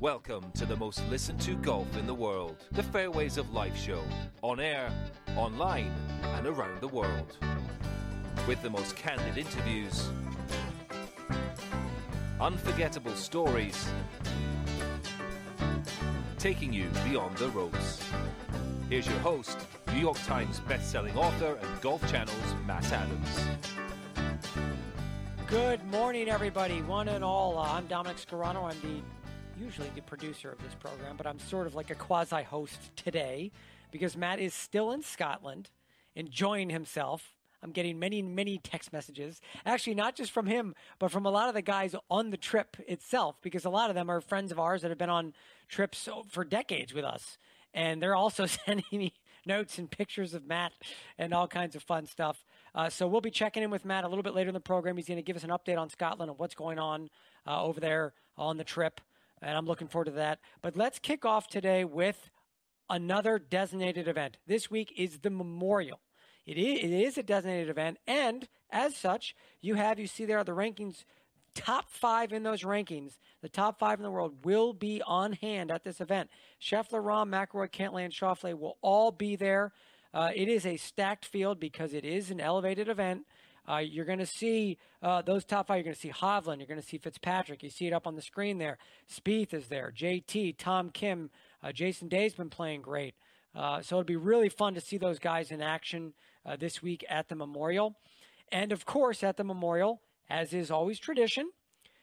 Welcome to the most listened to golf in the world, the Fairways of Life show, on air, online, and around the world. With the most candid interviews, unforgettable stories, taking you beyond the ropes. Here's your host, New York Times best-selling author and Golf Channel's Matt Adams. Good morning, everybody, one and all. Uh, I'm Dominic Scarano. I'm the usually the producer of this program, but I'm sort of like a quasi host today because Matt is still in Scotland enjoying himself. I'm getting many, many text messages. Actually, not just from him, but from a lot of the guys on the trip itself, because a lot of them are friends of ours that have been on trips for decades with us. And they're also sending me notes and pictures of Matt and all kinds of fun stuff. Uh, so we'll be checking in with Matt a little bit later in the program. He's going to give us an update on Scotland and what's going on uh, over there on the trip. And I'm looking forward to that. But let's kick off today with another designated event. This week is the Memorial. It is, a designated event, and as such, you have you see there are the rankings top five in those rankings, the top five in the world, will be on hand at this event. Scheffler, Rahm, Cantlay, and Schauffele will all be there. Uh, it is a stacked field because it is an elevated event. Uh, you're going to see uh, those top five. You're going to see Hovland. You're going to see Fitzpatrick. You see it up on the screen there. Spieth is there. JT, Tom Kim, uh, Jason Day's been playing great. Uh, so it'll be really fun to see those guys in action uh, this week at the Memorial. And of course, at the Memorial, as is always tradition,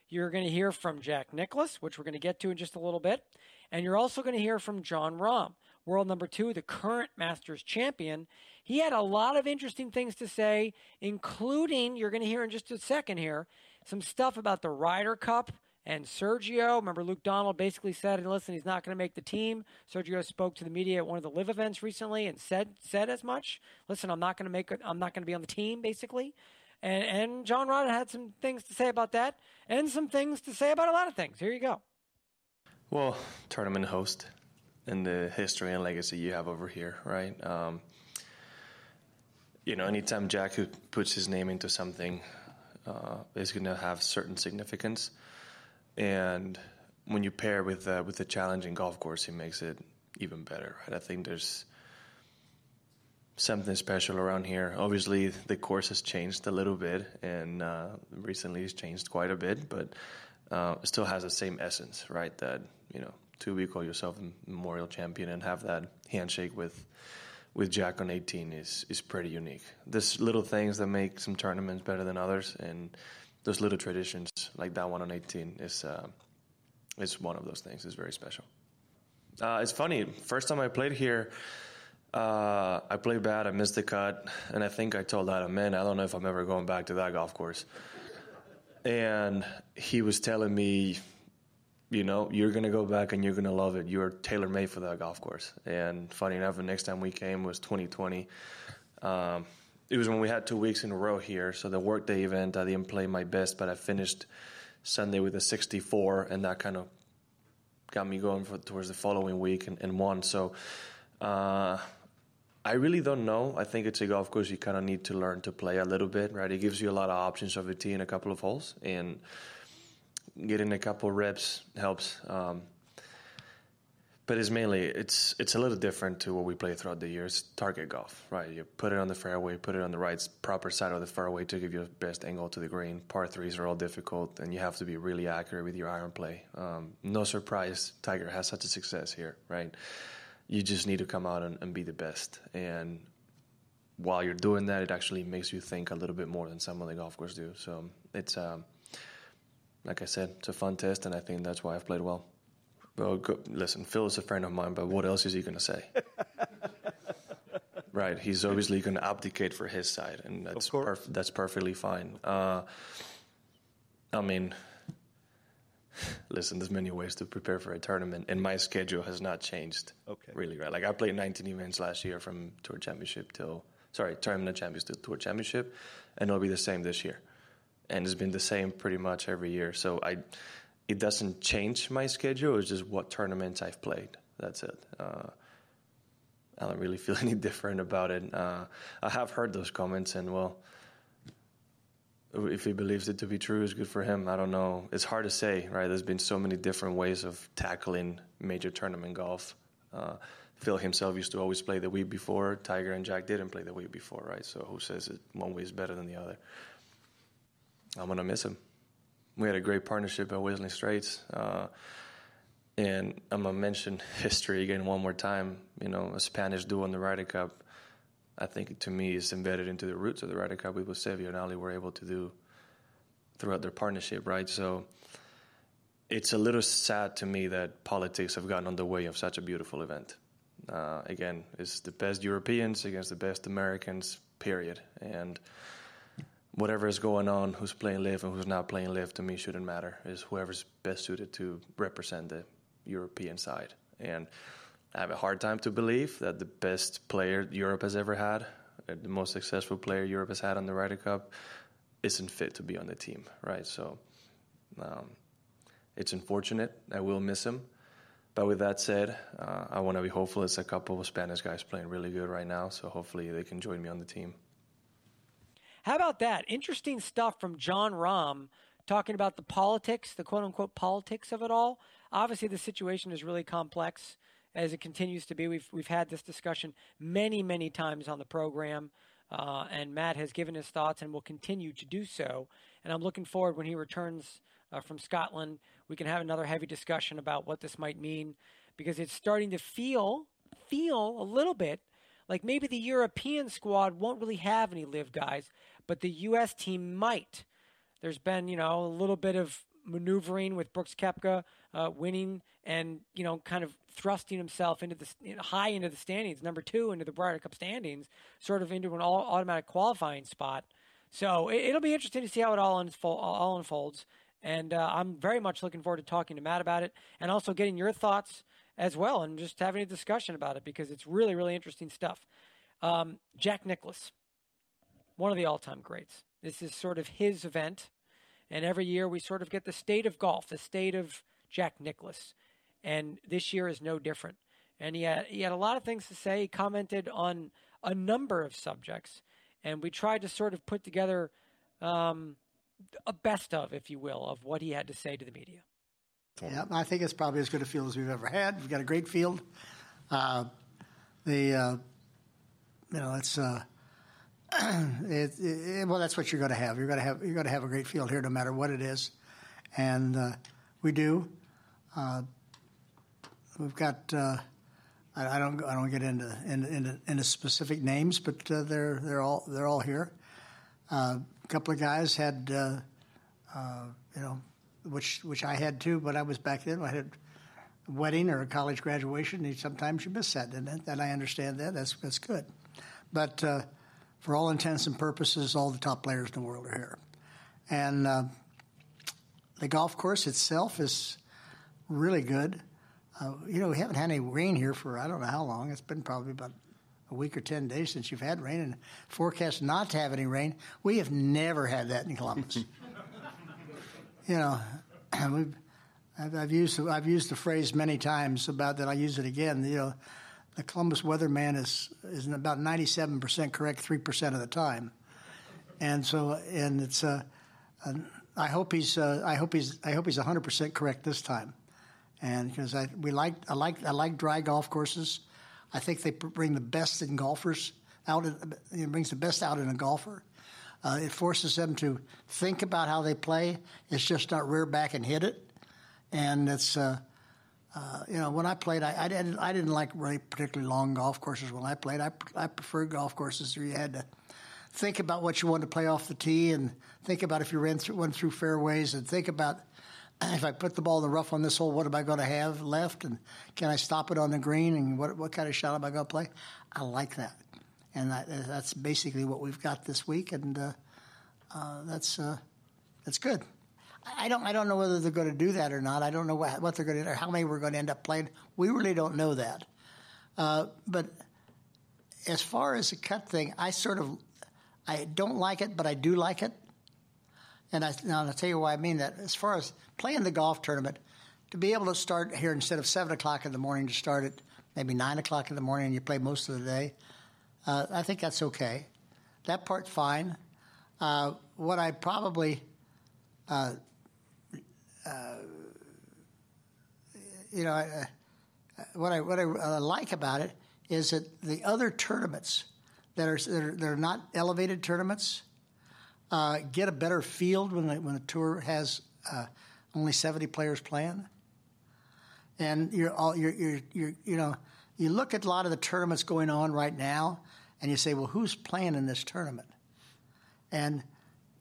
you're going to hear from Jack Nicklaus, which we're going to get to in just a little bit. And you're also going to hear from Jon Rahm, world number two, the current Masters champion. He had a lot of interesting things to say, including, you're going to hear in just a second here, some stuff about the Ryder Cup and Sergio. Remember, Luke Donald basically said, listen, he's not going to make the team. Sergio spoke to the media at one of the live events recently and said said as much. Listen, I'm not going to make it. I'm not going to be on the team, basically. And, and Jon Rahm had some things to say about that and some things to say about a lot of things. Here you go. Well, tournament host and the history and legacy you have over here, right? Um, you know, anytime Jack who puts his name into something, uh, is going to have certain significance. And when you pair with uh, with a challenging golf course, he makes it even better, right? I think there's something special around here. Obviously, the course has changed a little bit, and uh, recently it's changed quite a bit, but uh, it still has the same essence, right? That you know, two week call yourself a memorial champion and have that handshake with with Jack on 18 is is pretty unique. There's little things that make some tournaments better than others, and those little traditions like that one on 18 is uh, is one of those things. It's very special. Uh, it's funny. First time I played here. Uh, I played bad. I missed the cut, and I think I told Adam, "Man, I don't know if I'm ever going back to that golf course." And he was telling me, "You know, you're gonna go back and you're gonna love it. You're tailor made for that golf course." And funny enough, the next time we came was 2020. Um, it was when we had two weeks in a row here. So the workday event, I didn't play my best, but I finished Sunday with a 64, and that kind of got me going for, towards the following week and, and won. So. Uh, I really don't know. I think it's a golf course you kind of need to learn to play a little bit, right? It gives you a lot of options of a tee in a couple of holes, and getting a couple reps helps. Um, but it's mainly it's it's a little different to what we play throughout the years. Target golf, right? You put it on the fairway, put it on the right proper side of the fairway to give you the best angle to the green. Par threes are all difficult, and you have to be really accurate with your iron play. Um, no surprise, Tiger has such a success here, right? you just need to come out and, and be the best. And while you're doing that, it actually makes you think a little bit more than some of the golf courses do. So it's, um, like I said, it's a fun test, and I think that's why I've played well. Well, go, listen, Phil is a friend of mine, but what else is he going to say? right, he's obviously going to abdicate for his side, and that's perf- that's perfectly fine. Uh, I mean, listen, there's many ways to prepare for a tournament, and my schedule has not changed. Okay. Really, right? Like I played 19 events last year from Tour Championship till sorry, Tournament Champions to Tour Championship, and it'll be the same this year. And it's been the same pretty much every year. So I, it doesn't change my schedule. It's just what tournaments I've played. That's it. Uh, I don't really feel any different about it. Uh, I have heard those comments, and well, if he believes it to be true, it's good for him. I don't know. It's hard to say, right? There's been so many different ways of tackling major tournament golf. Uh, Phil himself used to always play the week before. Tiger and Jack didn't play the week before, right? So who says it one way is better than the other? I'm gonna miss him. We had a great partnership at Whistling Straits, uh, and I'm gonna mention history again one more time. You know, a Spanish duo in the Ryder Cup I think to me is embedded into the roots of the Ryder Cup with what Seve and Ali were able to do throughout their partnership, right? So it's a little sad to me that politics have gotten on the way of such a beautiful event. Uh, again, it's the best Europeans against the best Americans, period. And whatever is going on, who's playing LIV and who's not playing LIV, to me shouldn't matter. It's whoever's best suited to represent the European side. And I have a hard time to believe that the best player Europe has ever had, uh, the most successful player Europe has had on the Ryder Cup, isn't fit to be on the team, right? So um, it's unfortunate. I will miss him. But with that said, uh, I want to be hopeful. It's a couple of Spanish guys playing really good right now, so hopefully they can join me on the team. How about that? Interesting stuff from Jon Rahm talking about the politics, the quote unquote politics of it all. Obviously, the situation is really complex as it continues to be. We've we've had this discussion many many times on the program, uh, and Matt has given his thoughts and will continue to do so. And I'm looking forward when he returns uh, from Scotland. We can have another heavy discussion about what this might mean, because it's starting to feel feel a little bit like maybe the European squad won't really have any LIV guys, but the U.S. team might. There's been, you know, a little bit of maneuvering with Brooks Koepka uh, winning and you know kind of thrusting himself into the you know, high into the standings, number two into the Ryder Cup standings, sort of into an all automatic qualifying spot. So it, will be interesting to see how it all, all unfolds. And uh, I'm very much looking forward to talking to Matt about it and also getting your thoughts as well and just having a discussion about it because it's really, really interesting stuff. Um, Jack Nicklaus, one of the all time greats. This is sort of his event. And every year we sort of get the state of golf, the state of Jack Nicklaus. And this year is no different. And he had, he had a lot of things to say. He commented on a number of subjects. And we tried to sort of put together um, a best of, if you will, of what he had to say to the media. Yeah, I think it's probably as good a field as we've ever had. We've got a great field. Uh, the uh, you know it's uh, it, it, well that's what you're going to have. You're going to have you're going to have a great field here, no matter what it is, and uh, we do. Uh, we've got. Uh, I, I, don't. I don't get into into, into specific names, but uh, they're they're all they're all here. Uh, a couple of guys had, uh, uh, you know, which which I had too, but I was back then. I had a wedding or a college graduation. And sometimes you miss that, and, and I understand that. That's that's good, but for all intents and purposes, all the top players in the world are here, and the golf course itself is really good. Uh, you know, we haven't had any rain here for I don't know how long. It's been probably about a week or 10 days since you've had rain and forecast not to have any rain. We have never had that in Columbus. you know, we've, I've, I've, used, I've used the phrase many times about that. I use it again. You know, the Columbus weatherman is, is about 97% correct 3% of the time. And so, and it's, uh, I hope he's. Uh, I hope he's. I hope he's 100 percent correct this time, and because I we like I like I like dry golf courses. I think they bring the best in golfers out. It brings the best out in a golfer. Uh, it forces them to think about how they play. It's just not rear back and hit it. And it's uh, uh, you know when I played, I, I, didn't I didn't like really particularly long golf courses when I played. I I preferred golf courses where you had to think about what you wanted to play off the tee and think about if you ran through, went through fairways and think about if I put the ball in the rough on this hole, what am I going to have left? And can I stop it on the green? And what, what kind of shot am I going to play? I like that. And that, that's basically what we've got this week. And uh, uh, that's, uh, that's good. I don't, I don't know whether they're going to do that or not. I don't know what, what they're going to or how many we're going to end up playing. We really don't know that. Uh, but as far as the cut thing, I sort of I don't like it, but I do like it. And I, now I'll tell you why I mean that. As far as playing the golf tournament, to be able to start here instead of 7 o'clock in the morning, to start at maybe 9 o'clock in the morning and you play most of the day, uh, I think that's okay. That part's fine. Uh, what I probably, uh, you know, uh, what I what I uh, like about it is that the other tournaments that are that are, that are not elevated tournaments uh, get a better field when the, when the tour has uh, only seventy players playing, and you're all you're, you're you're you know you look at a lot of the tournaments going on right now, and you say, well, who's playing in this tournament? And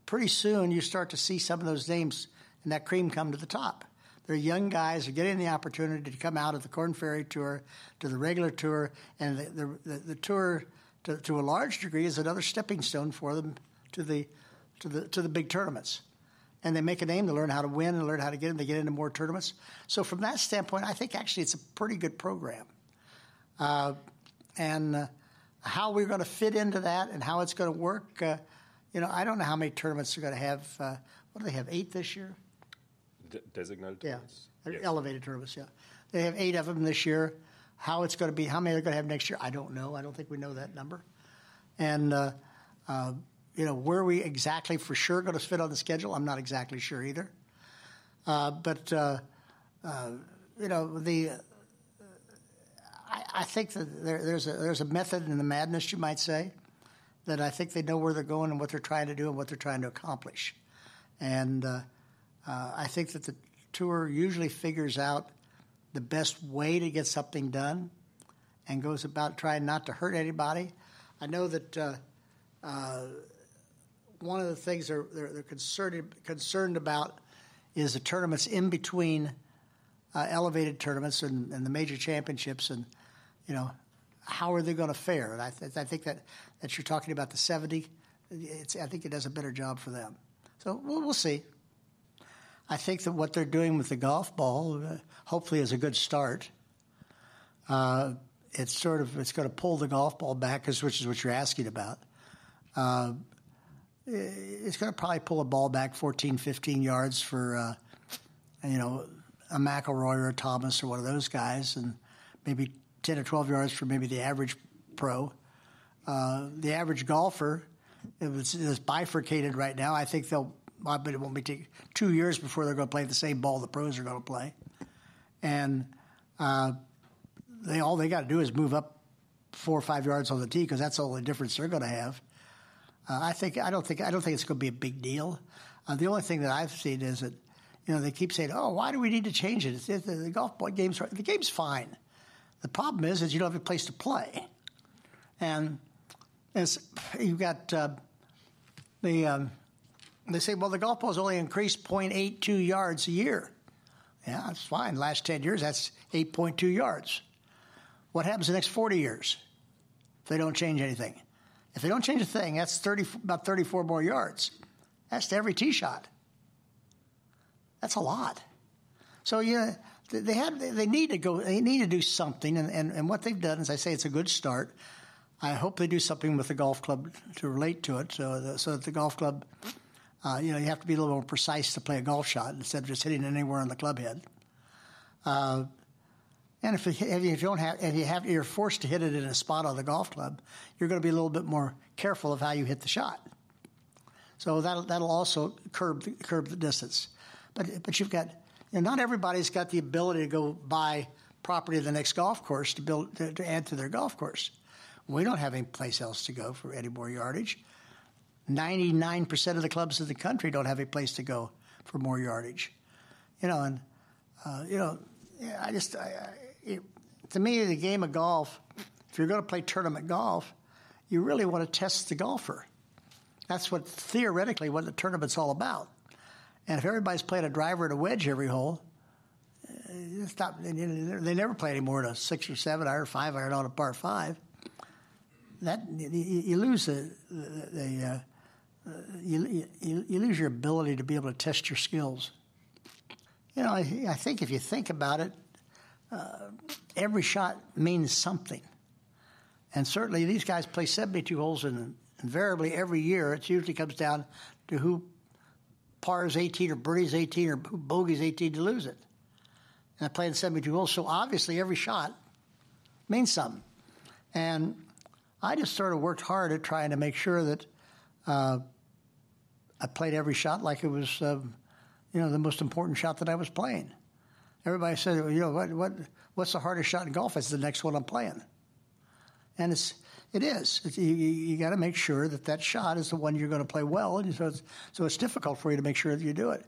pretty soon you start to see some of those names and that cream come to the top. They're young guys are getting the opportunity to come out of the Korn Ferry Tour to the regular tour, and the, the, the tour, to, to, a large degree, is another stepping stone for them to the, to the, to the big tournaments. And they make a name, they learn how to win and learn how to get in, they get into more tournaments. So, from that standpoint, I think actually it's a pretty good program. Uh, and uh, how we're going to fit into that and how it's going to work, uh, you know, I don't know how many tournaments they're going to have. Uh, what do they have, eight this year? De- designated Yeah? Yes. elevated tournaments. Yeah, they have eight of them this year. How it's going to be, how many they're going to have next year, I don't know. I don't think we know that number. And uh, uh, you know where we exactly for sure going to fit on the schedule, I'm not exactly sure either. Uh, but uh, uh, you know the. I, I think that there, there's a there's a method in the madness, you might say, that I think they know where they're going and what they're trying to do and what they're trying to accomplish, and uh, I think that the tour usually figures out the best way to get something done and goes about trying not to hurt anybody. I know that uh, uh, one of the things they're, they're, they're concerned, concerned about is the tournaments in between uh, elevated tournaments and, and, the major championships, and you know how are they going to fare? And I, th- I think that, that you're talking about the 70. I think it does a better job for them. So we'll, we'll see. I think that what they're doing with the golf ball, uh, hopefully, is a good start. Uh, it's sort of it's going to pull the golf ball back, which is what you're asking about. Uh, it's going to probably pull a ball back 14, 15 yards for uh, you know a McIlroy or a Thomas or one of those guys, and maybe 10 or 12 yards for maybe the average pro. Uh, the average golfer, it's bifurcated right now. I think they'll I bet it won't be take two years before they're going to play the same ball the pros are going to play, and uh, they all they got to do is move up four or five yards on the tee because that's all the difference they're going to have. Uh, I think I don't think I don't think it's going to be a big deal. Uh, the only thing that I've seen is that you know they keep saying, "Oh, why do we need to change it?" It's, the, the golf ball game's the game's fine. The problem is is you don't have a place to play, and you've got uh, the um, they say, well, the golf ball's only increased 0.82 yards a year. Yeah, that's fine. Last 10 years, that's 8.2 yards. What happens the next 40 years if they don't change anything? If they don't change a thing, that's 30, about 34 more yards. That's to every tee shot. That's a lot. So, yeah, they, have, they need to go, they need to do something. And, and, and what they've done, is I say, it's a good start. I hope they do something with the golf club to relate to it so, the, so that the golf club uh, you know, you have to be a little more precise to play a golf shot instead of just hitting it anywhere on the club head. Uh, and if, if, you don't have, if you have, you're forced to hit it in a spot on the golf club, you're going to be a little bit more careful of how you hit the shot. So that'll that'll also curb the, curb the distance. But but you've got, you know, not everybody's got the ability to go buy property of the next golf course to build to, to add to their golf course. We don't have any place else to go for any more yardage. 99% of the clubs in the country don't have a place to go for more yardage. You know, and, uh, you know, I just, I, I, it, to me, the game of golf, if you're going to play tournament golf, you really want to test the golfer. That's what theoretically what the tournament's all about. And if everybody's playing a driver and a wedge every hole, it's not, they never play any more than a six or seven iron, five iron on a par five. That you, lose the, the, the uh, you, you, you, lose your ability to be able to test your skills. You know, I, I think if you think about it, uh, every shot means something. And certainly these guys play 72 holes, and invariably every year it usually comes down to who pars 18 or birdies 18 or who bogeys 18 to lose it. And I played 72 holes, so obviously every shot means something. And I just sort of worked hard at trying to make sure that uh, I played every shot like it was, um, you know, the most important shot that I was playing. Everybody said, you know, what, what, what's the hardest shot in golf? It's the next one I'm playing. And it's, it is. It's, you you got to make sure that that shot is the one you're going to play well, and so it's, so it's difficult for you to make sure that you do it.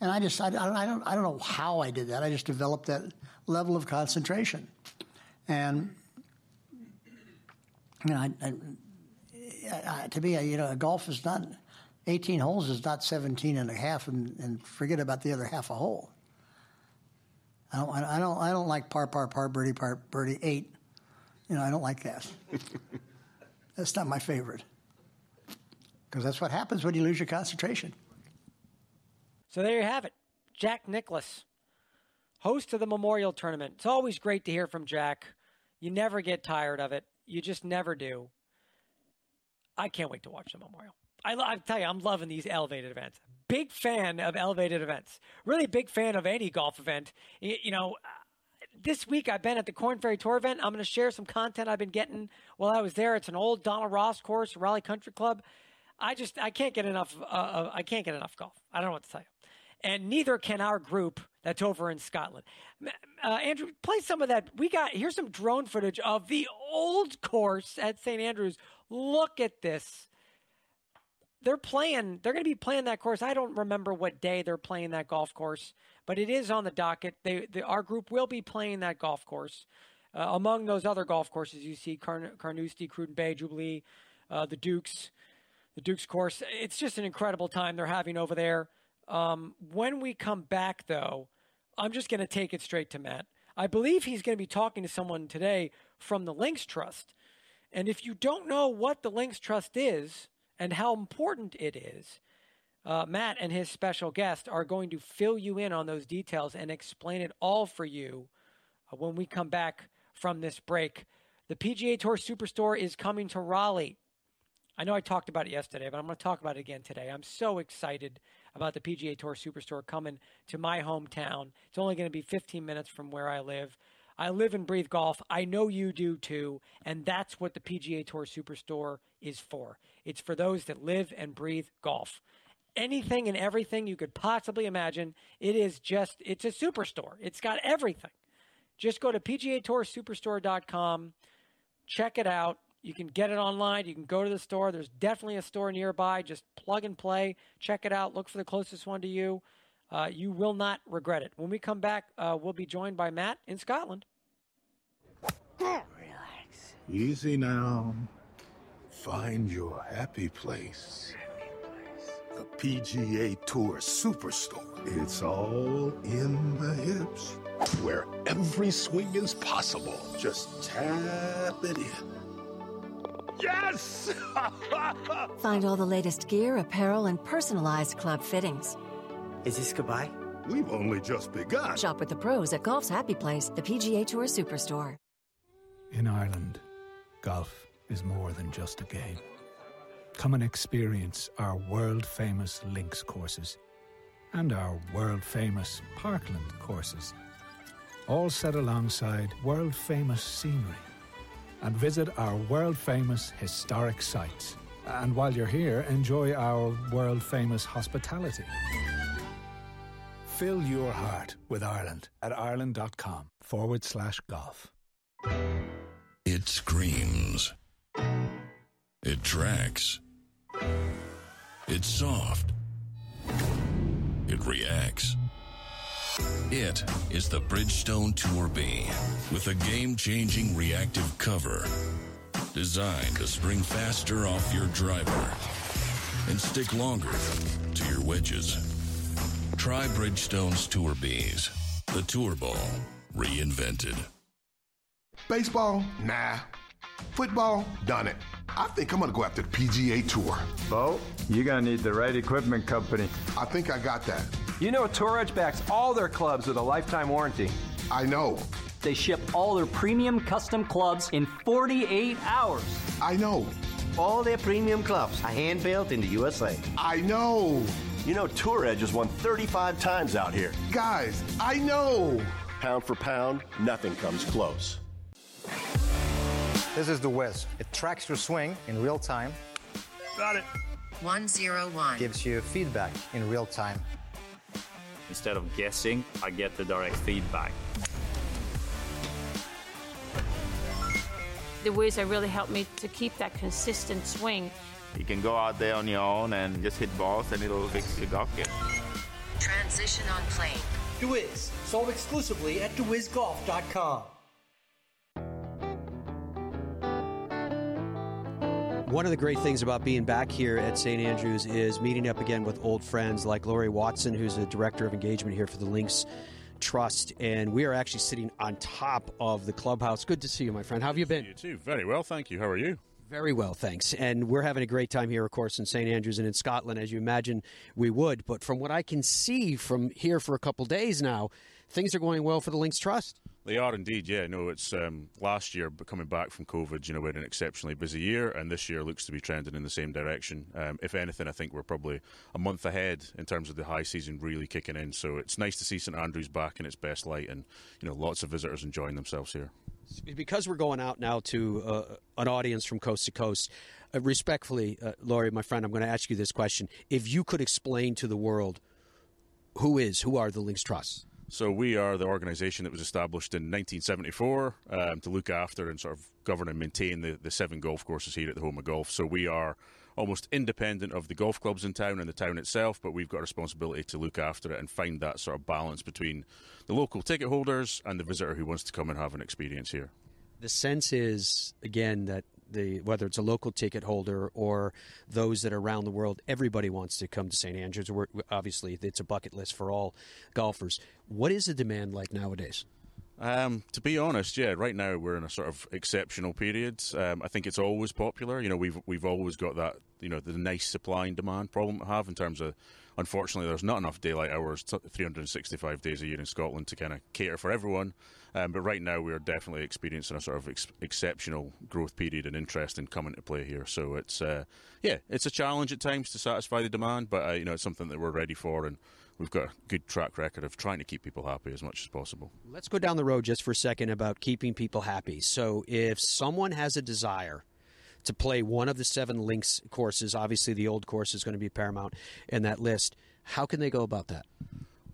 And I just, I, don't, I don't, I don't know how I did that. I just developed that level of concentration, and you know, I, I, I, to me, you know, golf is not 18 holes is not 17 and a half, and, and forget about the other half a hole. I don't, I don't, I don't like par, par, par, birdie, par, birdie, eight. You know, I don't like that. that's not my favorite. Because that's what happens when you lose your concentration. So there you have it. Jack Nicklaus, host of the Memorial Tournament. It's always great to hear from Jack. You never get tired of it. You just never do. I can't wait to watch the Memorial. I, I tell you, I'm loving these elevated events. Big fan of elevated events. Really big fan of any golf event. You, you know, this week I've been at the Korn Ferry Tour event. I'm going to share some content I've been getting while I was there. It's an old Donald Ross course, Raleigh Country Club. I just I can't get enough. Uh, I can't get enough golf. I don't know what to tell you. And neither can our group that's over in Scotland. Uh, Andrew, play some of that. We got here's some drone footage of the old course at St Andrews. Look at this. They're playing. They're going to be playing that course. I don't remember what day they're playing that golf course, but it is on the docket. They, they our group will be playing that golf course. Uh, among those other golf courses, you see Carn- Carnoustie, Cruden Bay, Jubilee, uh, the Dukes, the Dukes course. It's just an incredible time they're having over there. Um, when we come back, though, I'm just going to take it straight to Matt. I believe he's going to be talking to someone today from the Links Trust. And if you don't know what the Links Trust is and how important it is, uh, Matt and his special guest are going to fill you in on those details and explain it all for you uh, when we come back from this break. The PGA Tour Superstore is coming to Raleigh. I know I talked about it yesterday, but I'm going to talk about it again today. I'm so excited about the PGA Tour Superstore coming to my hometown. It's only going to be 15 minutes from where I live. I live and breathe golf. I know you do too. And that's what the PGA Tour Superstore is for. It's for those that live and breathe golf. Anything and everything you could possibly imagine. It is just, it's a superstore. It's got everything. Just go to PGATourSuperstore.com, check it out. You can get it online. You can go to the store. There's definitely a store nearby. Just plug and play. Check it out. Look for the closest one to you. Uh, you will not regret it. When we come back, uh, we'll be joined by Matt in Scotland. Relax. Easy now. Find your happy place. The PGA Tour Superstore. It's all in the hips, where every swing is possible. Just tap it in. Yes! Find all the latest gear, apparel, and personalized club fittings. Is this goodbye? We've only just begun. Shop with the pros at Golf's Happy Place, the PGA Tour Superstore. In Ireland, golf is more than just a game. Come and experience our world famous links courses and our world famous parkland courses, all set alongside world famous scenery. And visit our world famous historic sites. And while you're here, enjoy our world famous hospitality. Fill your heart with Ireland at ireland.com forward slash golf. It screams. It tracks. It's soft. It reacts. It is the Bridgestone Tour B with a game changing reactive cover designed to spring faster off your driver and stick longer to your wedges. Try Bridgestone's Tour Bees, the Tour Ball reinvented. Baseball? Nah. Football? Done it. I think I'm gonna go after the PGA Tour. Bo, you're gonna need the right equipment company. I think I got that. You know, Tour Edge backs all their clubs with a lifetime warranty. I know. They ship all their premium custom clubs in 48 hours. I know. All their premium clubs are hand built in the USA. I know. You know, Tour Edge has won 35 times out here. Guys, I know. Pound for pound, nothing comes close. This is the Wiz. It tracks your swing in real time. Got it. 101 gives you feedback in real time. Instead of guessing, I get the direct feedback. The Wiz has really helped me to keep that consistent swing. You can go out there on your own and just hit balls and it'll fix your golf game. Transition on plane. DeWiz, sold exclusively at DeWizGolf.com. One of the great things about being back here at St. Andrews is meeting up again with old friends like Laurie Watson, who's the director of engagement here for the Links Trust, and we are actually sitting on top of the clubhouse. Good to see you, my friend. How have you been? You too. Very well, thank you. How are you? Very well, thanks. And we're having a great time here, of course, in St. Andrews and in Scotland, as you imagine we would. But from what I can see from here for a couple days now, things are going well for the Links Trust. They are indeed, yeah. No, it's um, last year, but coming back from COVID, you know, we had an exceptionally busy year, and this year looks to be trending in the same direction. Um, if anything, I think we're probably a month ahead in terms of the high season really kicking in. So it's nice to see St Andrews back in its best light, and you know, lots of visitors enjoying themselves here. Because we're going out now to uh, an audience from coast to coast, uh, respectfully, uh, Laurie, my friend, I'm going to ask you this question: If you could explain to the world who is, who are the Links Trusts? So we are the organisation that was established in 1974 um, to look after and sort of govern and maintain the, the seven golf courses here at the Home of Golf. So we are almost independent of the golf clubs in town and the town itself, but we've got a responsibility to look after it and find that sort of balance between the local ticket holders and the visitor who wants to come and have an experience here. The sense is, again, that the whether it's a local ticket holder or those that are around the world, everybody wants to come to St. Andrews. We're, obviously, it's a bucket list for all golfers. What is the demand like nowadays? Um, to be honest, yeah, right now we're in a sort of exceptional period. Um, I think it's always popular. You know, we've we've always got that you know the nice supply and demand problem to have in terms of unfortunately there's not enough daylight hours 365 days a year in Scotland to kind of cater for everyone. Um, but right now we're definitely experiencing a sort of ex- exceptional growth period and interest in coming to play here. So it's uh, yeah, it's a challenge at times to satisfy the demand, but uh, you know it's something that we're ready for and we've got a good track record of trying to keep people happy as much as possible. Let's go down the road just for a second about keeping people happy. So, if someone has a desire to play one of the seven links courses, obviously the old course is going to be paramount in that list, how can they go about that?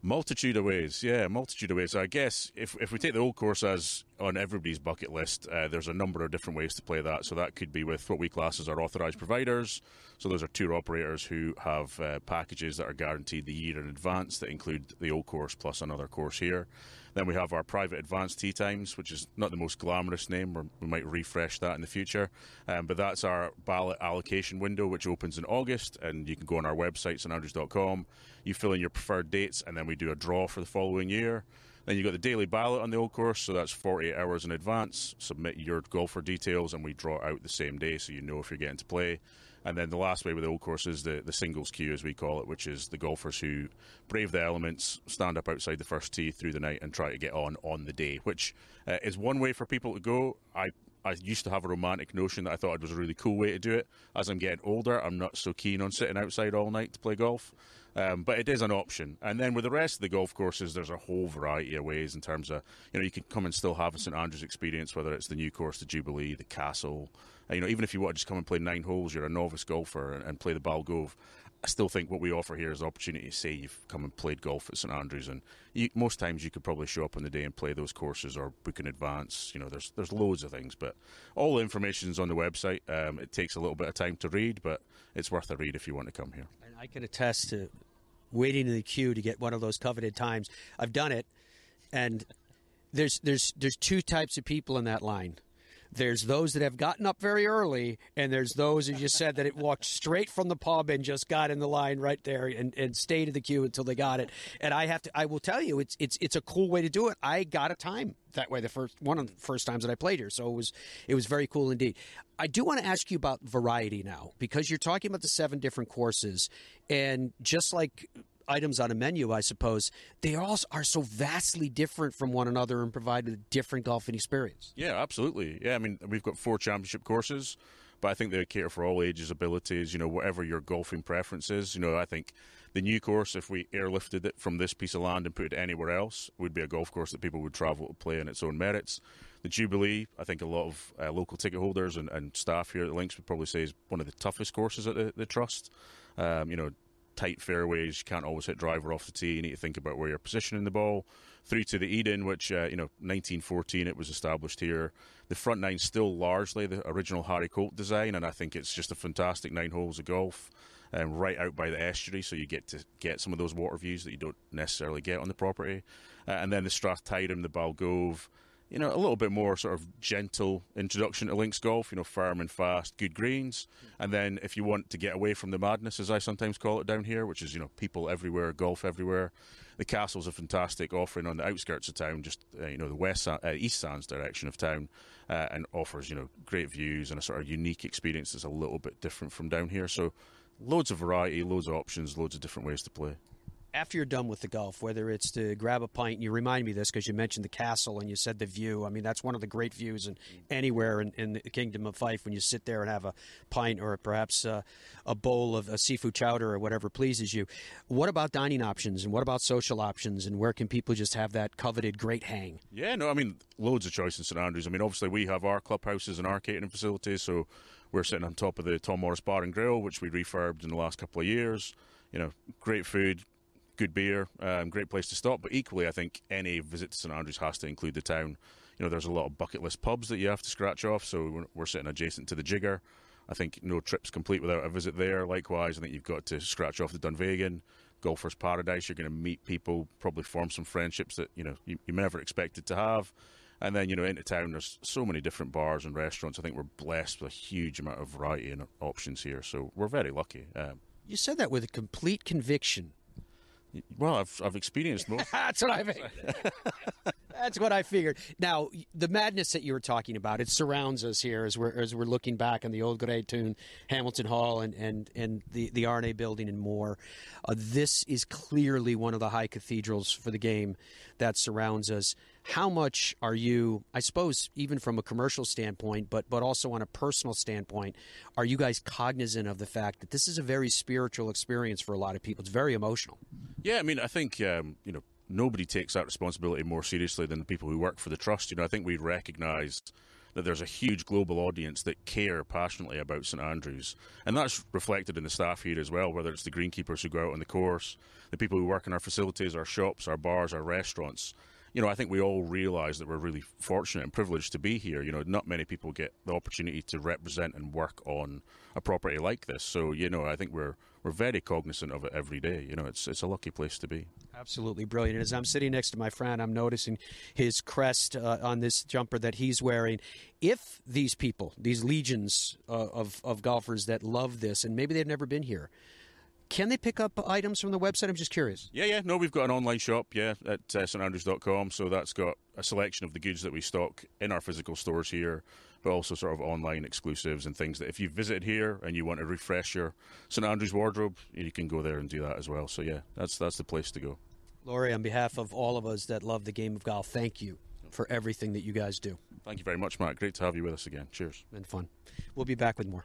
Multitude of ways, yeah, multitude of ways. I guess if if we take the old course as on everybody's bucket list, uh, there's a number of different ways to play that. So that could be with what we class as our authorised providers. So those are tour operators who have uh, packages that are guaranteed the year in advance that include the old course plus another course here. Then we have our private advanced tee times, which is not the most glamorous name. We might refresh that in the future. Um, but that's our ballot allocation window, which opens in August, and you can go on our website, standrews.com. You fill in your preferred dates, and then we do a draw for the following year. Then you've got the daily ballot on the old course, so that's 48 hours in advance. Submit your golfer details, and we draw out the same day so you know if you're getting to play. And then the last way with the old course is the, the singles queue, as we call it, which is the golfers who brave the elements, stand up outside the first tee through the night, and try to get on on the day, which uh, is one way for people to go. I I used to have a romantic notion that I thought it was a really cool way to do it. As I'm getting older, I'm not so keen on sitting outside all night to play golf. Um, but it is an option. And then with the rest of the golf courses, there's a whole variety of ways in terms of, you know, you can come and still have a St Andrews experience, whether it's the new course, the Jubilee, the Castle. You know, even if you want to just come and play nine holes, you're a novice golfer and, and play the Balgove. I still think what we offer here is the opportunity to say you've come and played golf at St Andrews, and you, most times you could probably show up on the day and play those courses or book in advance. You know, there's there's loads of things, but all the information is on the website. Um, it takes a little bit of time to read, but it's worth a read if you want to come here. And I can attest to waiting in the queue to get one of those coveted times. I've done it, and there's there's there's two types of people in that line. There's those that have gotten up very early, and there's those who just said that it walked straight from the pub and just got in the line right there and, and stayed in the queue until they got it. And I have to, I will tell you, it's it's it's a cool way to do it. I got a time that way the first one of the first times that I played here, so it was it was very cool indeed. I do want to ask you about variety now because you're talking about the seven different courses, and just like items on a menu, I suppose, they all are so vastly different from one another and provide a different golfing experience. Yeah, absolutely. Yeah, I mean, we've got four championship courses, but I think they cater for all ages, abilities, you know, whatever your golfing preference is. You know, I think the new course, if we airlifted it from this piece of land and put it anywhere else, would be a golf course that people would travel to play on its own merits. The Jubilee, I think a lot of uh, local ticket holders and, and staff here at the Links would probably say is one of the toughest courses at the, the Trust. Um, you know, tight fairways, you can't always hit driver off the tee. You need to think about where you're positioning the ball. Through to the Eden, which, uh, you know, 1914 it was established here. The front nine's still largely the original Harry Colt design, and I think it's just a fantastic nine holes of golf. Um, right out by the estuary, so you get to get some of those water views that you don't necessarily get on the property. Uh, and then the Strathyrum, the Balgove, you know, a little bit more sort of gentle introduction to links golf, you know, firm and fast, good greens. And then if you want to get away from the madness, as I sometimes call it down here, which is, you know, people everywhere, golf everywhere, the castle's a fantastic offering on the outskirts of town, just, uh, you know, the west, uh, east sands direction of town, uh, and offers, you know, great views and a sort of unique experience that's a little bit different from down here. So loads of variety, loads of options, loads of different ways to play after you're done with the golf, whether it's to grab a pint, and you remind me this because you mentioned the castle and you said the view. I mean, that's one of the great views in anywhere in, in the Kingdom of Fife when you sit there and have a pint or perhaps uh, a bowl of a seafood chowder or whatever pleases you. What about dining options and what about social options and where can people just have that coveted great hang? Yeah, no, I mean, loads of choice in St Andrews. I mean, obviously we have our clubhouses and our catering facilities, so we're sitting on top of the Tom Morris Bar and Grill, which we refurbed in the last couple of years. You know, great food, good beer, um, great place to stop. But equally, I think any visit to St Andrews has to include the town. You know, there's a lot of bucket list pubs that you have to scratch off. So we're, we're sitting adjacent to the Jigger. I think no trip's complete without a visit there. Likewise, I think you've got to scratch off the Dunvegan, Golfer's Paradise. You're going to meet people, probably form some friendships that you know you, you never expected to have. And then you know into town, there's so many different bars and restaurants. I think we're blessed with a huge amount of variety and options here. So we're very lucky. Um, you said that with a complete conviction. Well, I've I've experienced most. That's what I figured. That's what I figured. Now, the madness that you were talking about, it surrounds us here as we're as we're looking back on the old Grey Toon, Hamilton Hall, and and and the the R&A building and more. Uh, this is clearly one of the high cathedrals for the game that surrounds us. How much are you, I suppose, even from a commercial standpoint, but but also on a personal standpoint, are you guys cognizant of the fact that this is a very spiritual experience for a lot of people? It's very emotional. Yeah, I mean, I think um, you know nobody takes that responsibility more seriously than the people who work for the trust. You know, I think we recognise that there's a huge global audience that care passionately about St Andrews, and that's reflected in the staff here as well. Whether it's the greenkeepers who go out on the course, the people who work in our facilities, our shops, our bars, our restaurants. You know, I think we all realise that we're really fortunate and privileged to be here. You know, not many people get the opportunity to represent and work on a property like this. So, you know, I think we're we're very cognizant of it every day. You know, it's it's a lucky place to be. Absolutely brilliant. As I'm sitting next to my friend, I'm noticing his crest uh, on this jumper that he's wearing. If these people, these legions uh, of of golfers that love this, and maybe they've never been here. Can they pick up items from the website? I'm just curious. Yeah, yeah. No, we've got an online shop, yeah, at uh, standrews.com. So that's got a selection of the goods that we stock in our physical stores here but also sort of online exclusives and things that if you visit here and you want to refresh your St Andrews wardrobe, you can go there and do that as well. So yeah, that's that's the place to go. Laurie, on behalf of all of us that love the game of golf, thank you for everything that you guys do. Thank you very much, Matt. Great to have you with us again. Cheers. Been fun. We'll be back with more.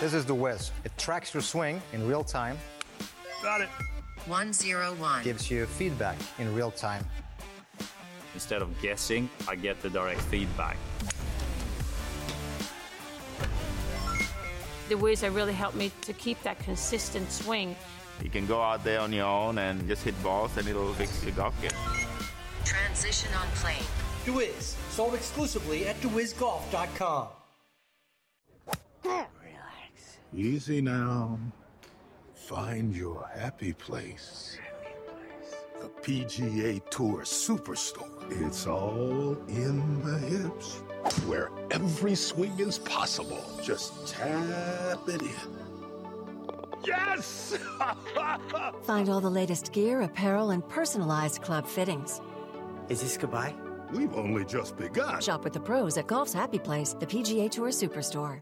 This is the Wiz. It tracks your swing in real time. Got it. 101. Gives you feedback in real time. Instead of guessing, I get the direct feedback. The Wiz have really helped me to keep that consistent swing. You can go out there on your own and just hit balls and it'll fix your golf game. Transition on plane. DeWiz, sold exclusively at DeWizGolf.com. Easy now. Find your happy place. The PGA Tour Superstore. It's all in the hips, where every swing is possible. Just tap it in. Yes! Find all the latest gear, apparel, and personalized club fittings. Is this goodbye? We've only just begun. Shop with the pros at Golf's Happy Place, the PGA Tour Superstore.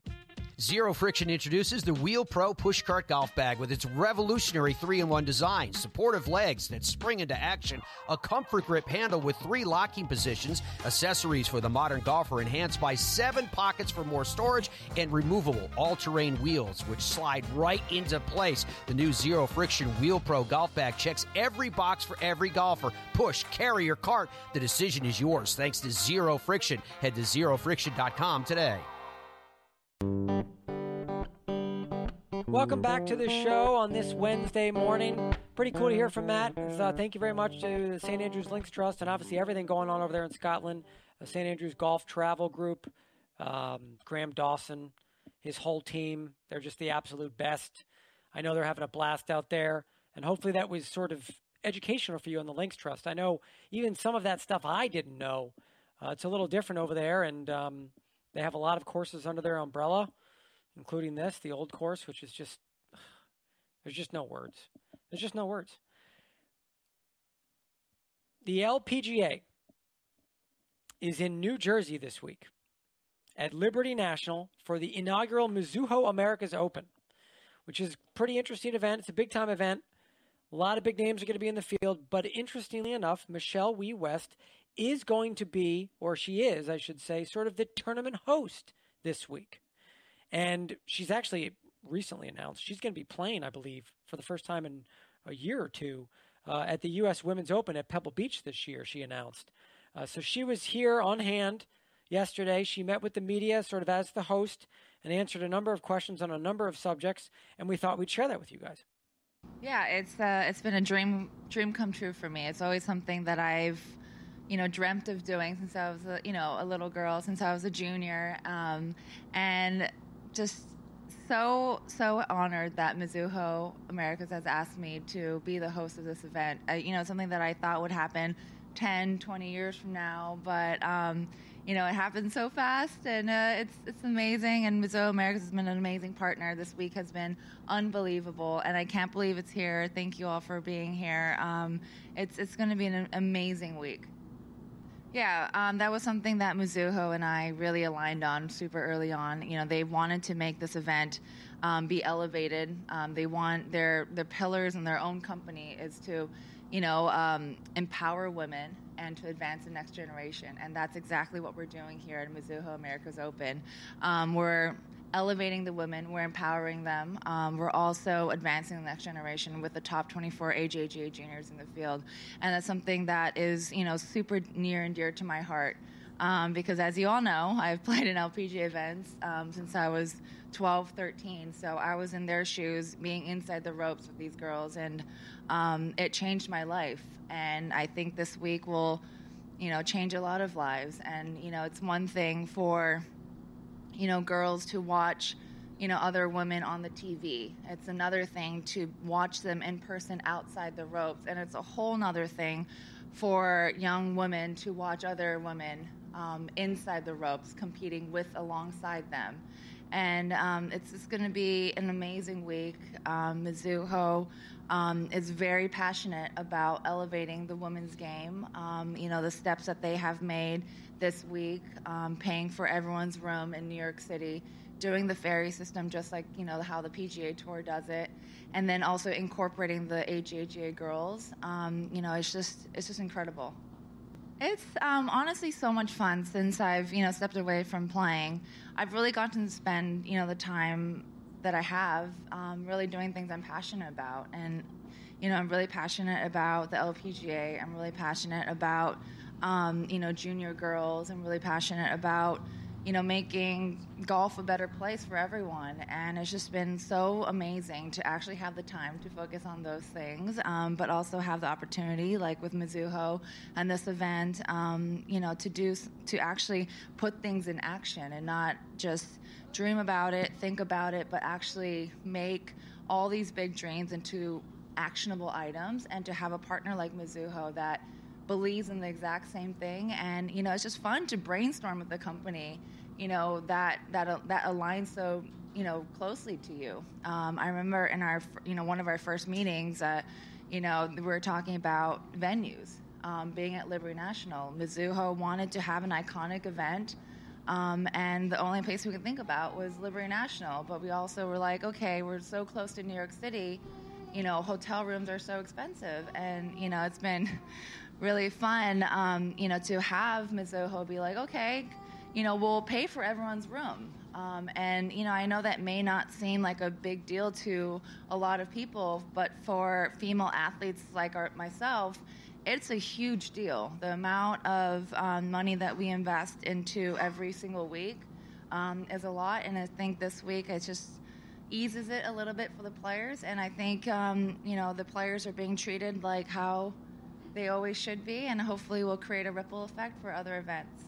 Zero Friction introduces the Wheel Pro Pushcart Golf Bag with its revolutionary 3 in 1 design, supportive legs that spring into action, a comfort grip handle with three locking positions, accessories for the modern golfer enhanced by seven pockets for more storage, and removable all terrain wheels which slide right into place. The new Zero Friction Wheel Pro Golf Bag checks every box for every golfer. Push, carry, or cart. The decision is yours thanks to Zero Friction. Head to zerofriction.com today. Welcome back to the show on this Wednesday morning. Pretty cool to hear from Matt. Uh, thank you very much to the St. Andrews Links Trust and obviously everything going on over there in Scotland. St. Andrews Golf Travel Group, um, Graham Dawson, his whole team. They're just the absolute best. I know they're having a blast out there, and hopefully that was sort of educational for you on the Links Trust. I know even some of that stuff I didn't know. Uh, it's a little different over there, and um, they have a lot of courses under their umbrella including this, the old course, which is just, there's just no words. There's just no words. The LPGA is in New Jersey this week at Liberty National for the inaugural Mizuho Americas Open, which is a pretty interesting event. It's a big time event. A lot of big names are going to be in the field, but interestingly enough, Michelle Wie West is going to be, or she is, I should say, sort of the tournament host this week. And she's actually recently announced she's going to be playing, I believe, for the first time in a year or two uh, at the U.S. Women's Open at Pebble Beach this year, she announced. Uh, so she was here on hand yesterday. She met with the media sort of as the host and answered a number of questions on a number of subjects, and we thought we'd share that with you guys. Yeah, it's uh, it's been a dream dream come true for me. It's always something that I've you know dreamt of doing since I was a, you know a little girl, since I was a junior, um, and just so so honored that Mizuho Americas has asked me to be the host of this event. Uh, you know, something that I thought would happen 10, 20 years from now, but um, you know, it happened so fast, and uh, it's it's amazing. And Mizuho Americas has been an amazing partner. This week has been unbelievable, and I can't believe it's here. Thank you all for being here. Um, it's it's going to be an amazing week. Yeah, um, that was something that Mizuho and I really aligned on super early on. You know, they wanted to make this event um, be elevated. Um, they want their their pillars and their own company is to, you know, um, empower women and to advance the next generation. And that's exactly what we're doing here at Mizuho Americas Open. Um, we're elevating the women, we're empowering them. Um, we're also advancing the next generation with the top 24 AJGA juniors in the field, and that's something that is you know super near and dear to my heart. Um, because as you all know, I've played in LPGA events um, since I was 12, 13. So I was in their shoes, being inside the ropes with these girls, and um, it changed my life. And I think this week will, you know, change a lot of lives. And you know, it's one thing for you know, girls to watch, you know, other women on the TV. It's another thing to watch them in person outside the ropes. And it's a whole nother thing for young women to watch other women um, inside the ropes competing with alongside them. And um, it's just going to be an amazing week. Um, Mizuho um, is very passionate about elevating the women's game. Um, you know, the steps that they have made this week, um, paying for everyone's room in New York City, doing the ferry system just like, you know, how the PGA Tour does it, and then also incorporating the AJGA girls. Um, you know, it's just, it's just incredible. It's um, honestly so much fun since I've you know stepped away from playing. I've really gotten to spend you know the time that I have um, really doing things I'm passionate about, and you know I'm really passionate about the LPGA. I'm really passionate about um, you know junior girls. I'm really passionate about you know, making golf a better place for everyone. And it's just been so amazing to actually have the time to focus on those things, um, but also have the opportunity, like with Mizuho and this event, um, you know, to do to actually put things in action and not just dream about it, think about it, but actually make all these big dreams into actionable items, and to have a partner like Mizuho that believes in the exact same thing. And you know it's just fun to brainstorm with the company you know that that that aligns so you know closely to you. Um, i remember in our you know one of our first meetings uh, you know we were talking about venues um, being at liberty national. Mizuho wanted to have an iconic event um, and the only place we could think about was liberty national. But we also were like okay we're so close to new york city. You know hotel rooms are so expensive. And you know it's been really fun, um, you know, to have Mizuho be like, okay, you know, we'll pay for everyone's room. Um, and, you know, I know that may not seem like a big deal to a lot of people, but for female athletes like our, myself, it's a huge deal. The amount of um, money that we invest into every single week um, is a lot. And I think this week it just eases it a little bit for the players. And I think, um, you know, the players are being treated like how they always should be, and hopefully will create a ripple effect for other events.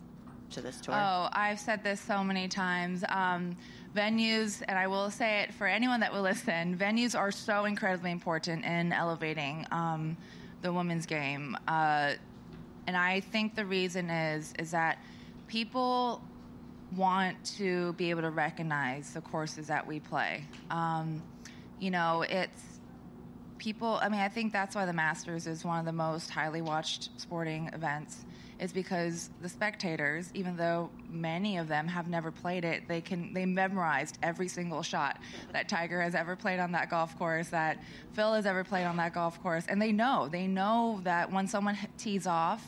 To this tour? Oh, I've said this so many times. Um, venues, and I will say it for anyone that will listen, venues are so incredibly important in elevating um, the women's game. Uh, and I think the reason is is that people want to be able to recognize the courses that we play. Um, you know, it's people, I mean, I think that's why the Masters is one of the most highly watched sporting events. Is because the spectators, even though many of them have never played it, they can they memorized every single shot that Tiger has ever played on that golf course, that Phil has ever played on that golf course, and they know they know that when someone tees off,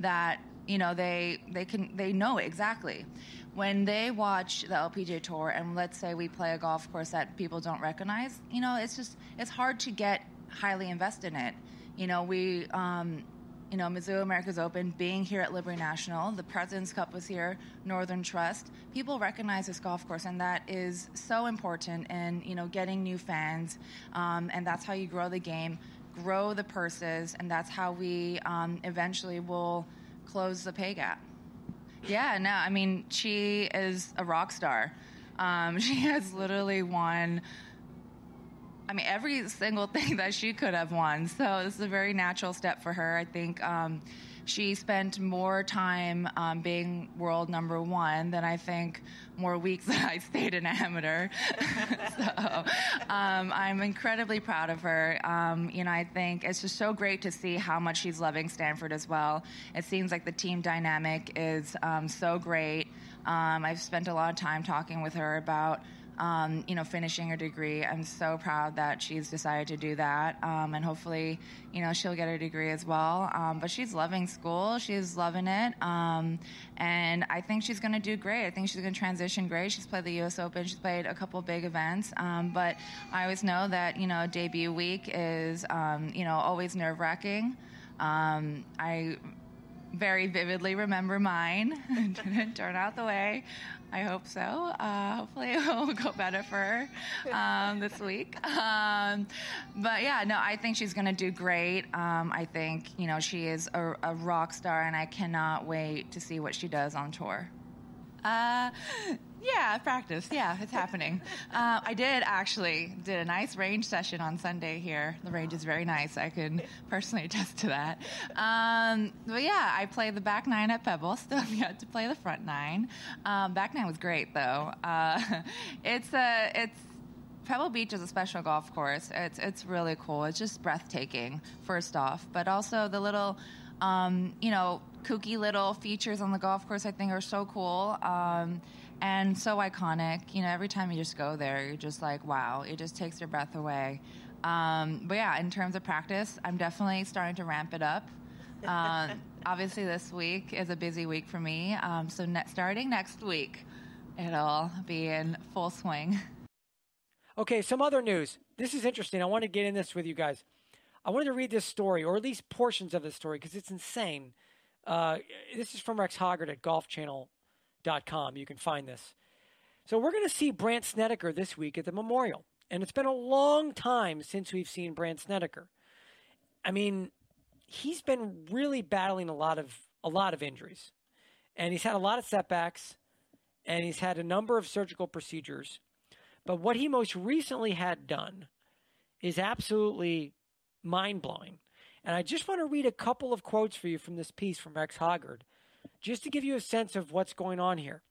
that you know they they can they know it exactly when they watch the LPGA tour and let's say we play a golf course that people don't recognize, you know, it's just it's hard to get highly invested in it. You know, we, um, you know, Mizuho America's Open, being here at Liberty National, the President's Cup was here, Northern Trust. People recognize this golf course, and that is so important in, you know, getting new fans. Um, and that's how you grow the game, grow the purses, and that's how we um, eventually will close the pay gap. Yeah, no, I mean, she is a rock star. Um, she has literally won I mean, every single thing that she could have won. So this is a very natural step for her. I think um, she spent more time um, being world number one than I think more weeks that I stayed an amateur. so um, I'm incredibly proud of her. Um, you know, I think it's just so great to see how much she's loving Stanford as well. It seems like the team dynamic is um, so great. Um, I've spent a lot of time talking with her about um, you know, finishing her degree. I'm so proud that she's decided to do that, um, and hopefully, you know, she'll get her degree as well. Um, but she's loving school; she's loving it, um, and I think she's going to do great. I think she's going to transition great. She's played the U.S. Open, she's played a couple big events, um, but I always know that you know debut week is um, you know always nerve wracking. I very vividly remember mine. didn't turn out the way I hope so. Uh, hopefully, it will go better for her um, this week. Um, but yeah, no, I think she's going to do great. Um, I think you know she is a, a, rock star, and I cannot wait to see what she does on tour. Uh, yeah, practice. Yeah, it's happening. Uh, I did actually did a nice range session on Sunday here. The range is very nice. I can personally attest to that. Um, but yeah, I played the back nine at Pebble. Still yet to play the front nine. Um, back nine was great though. Uh, it's a it's Pebble Beach is a special golf course. It's it's really cool. It's just breathtaking. First off, but also the little, um, you know, kooky little features on the golf course. I think are so cool. Um, and so iconic. You know, every time you just go there, you're just like, wow, it just takes your breath away. Um, but yeah, in terms of practice, I'm definitely starting to ramp it up. Um, obviously, this week is a busy week for me. Um, so, ne- starting next week, it'll be in full swing. Okay, some other news. This is interesting. I want to get in this with you guys. I wanted to read this story, or at least portions of this story, because it's insane. Uh, this is from Rex Hoggard at Golf Channel com. You can find this. So we're going to see Brandt Snedeker this week at the Memorial. And it's been a long time since we've seen Brandt Snedeker. I mean, he's been really battling a lot of a lot of injuries. And he's had a lot of setbacks and he's had a number of surgical procedures. But what he most recently had done is absolutely mind blowing. And I just want to read a couple of quotes for you from this piece from Rex Hoggard, just to give you a sense of what's going on here.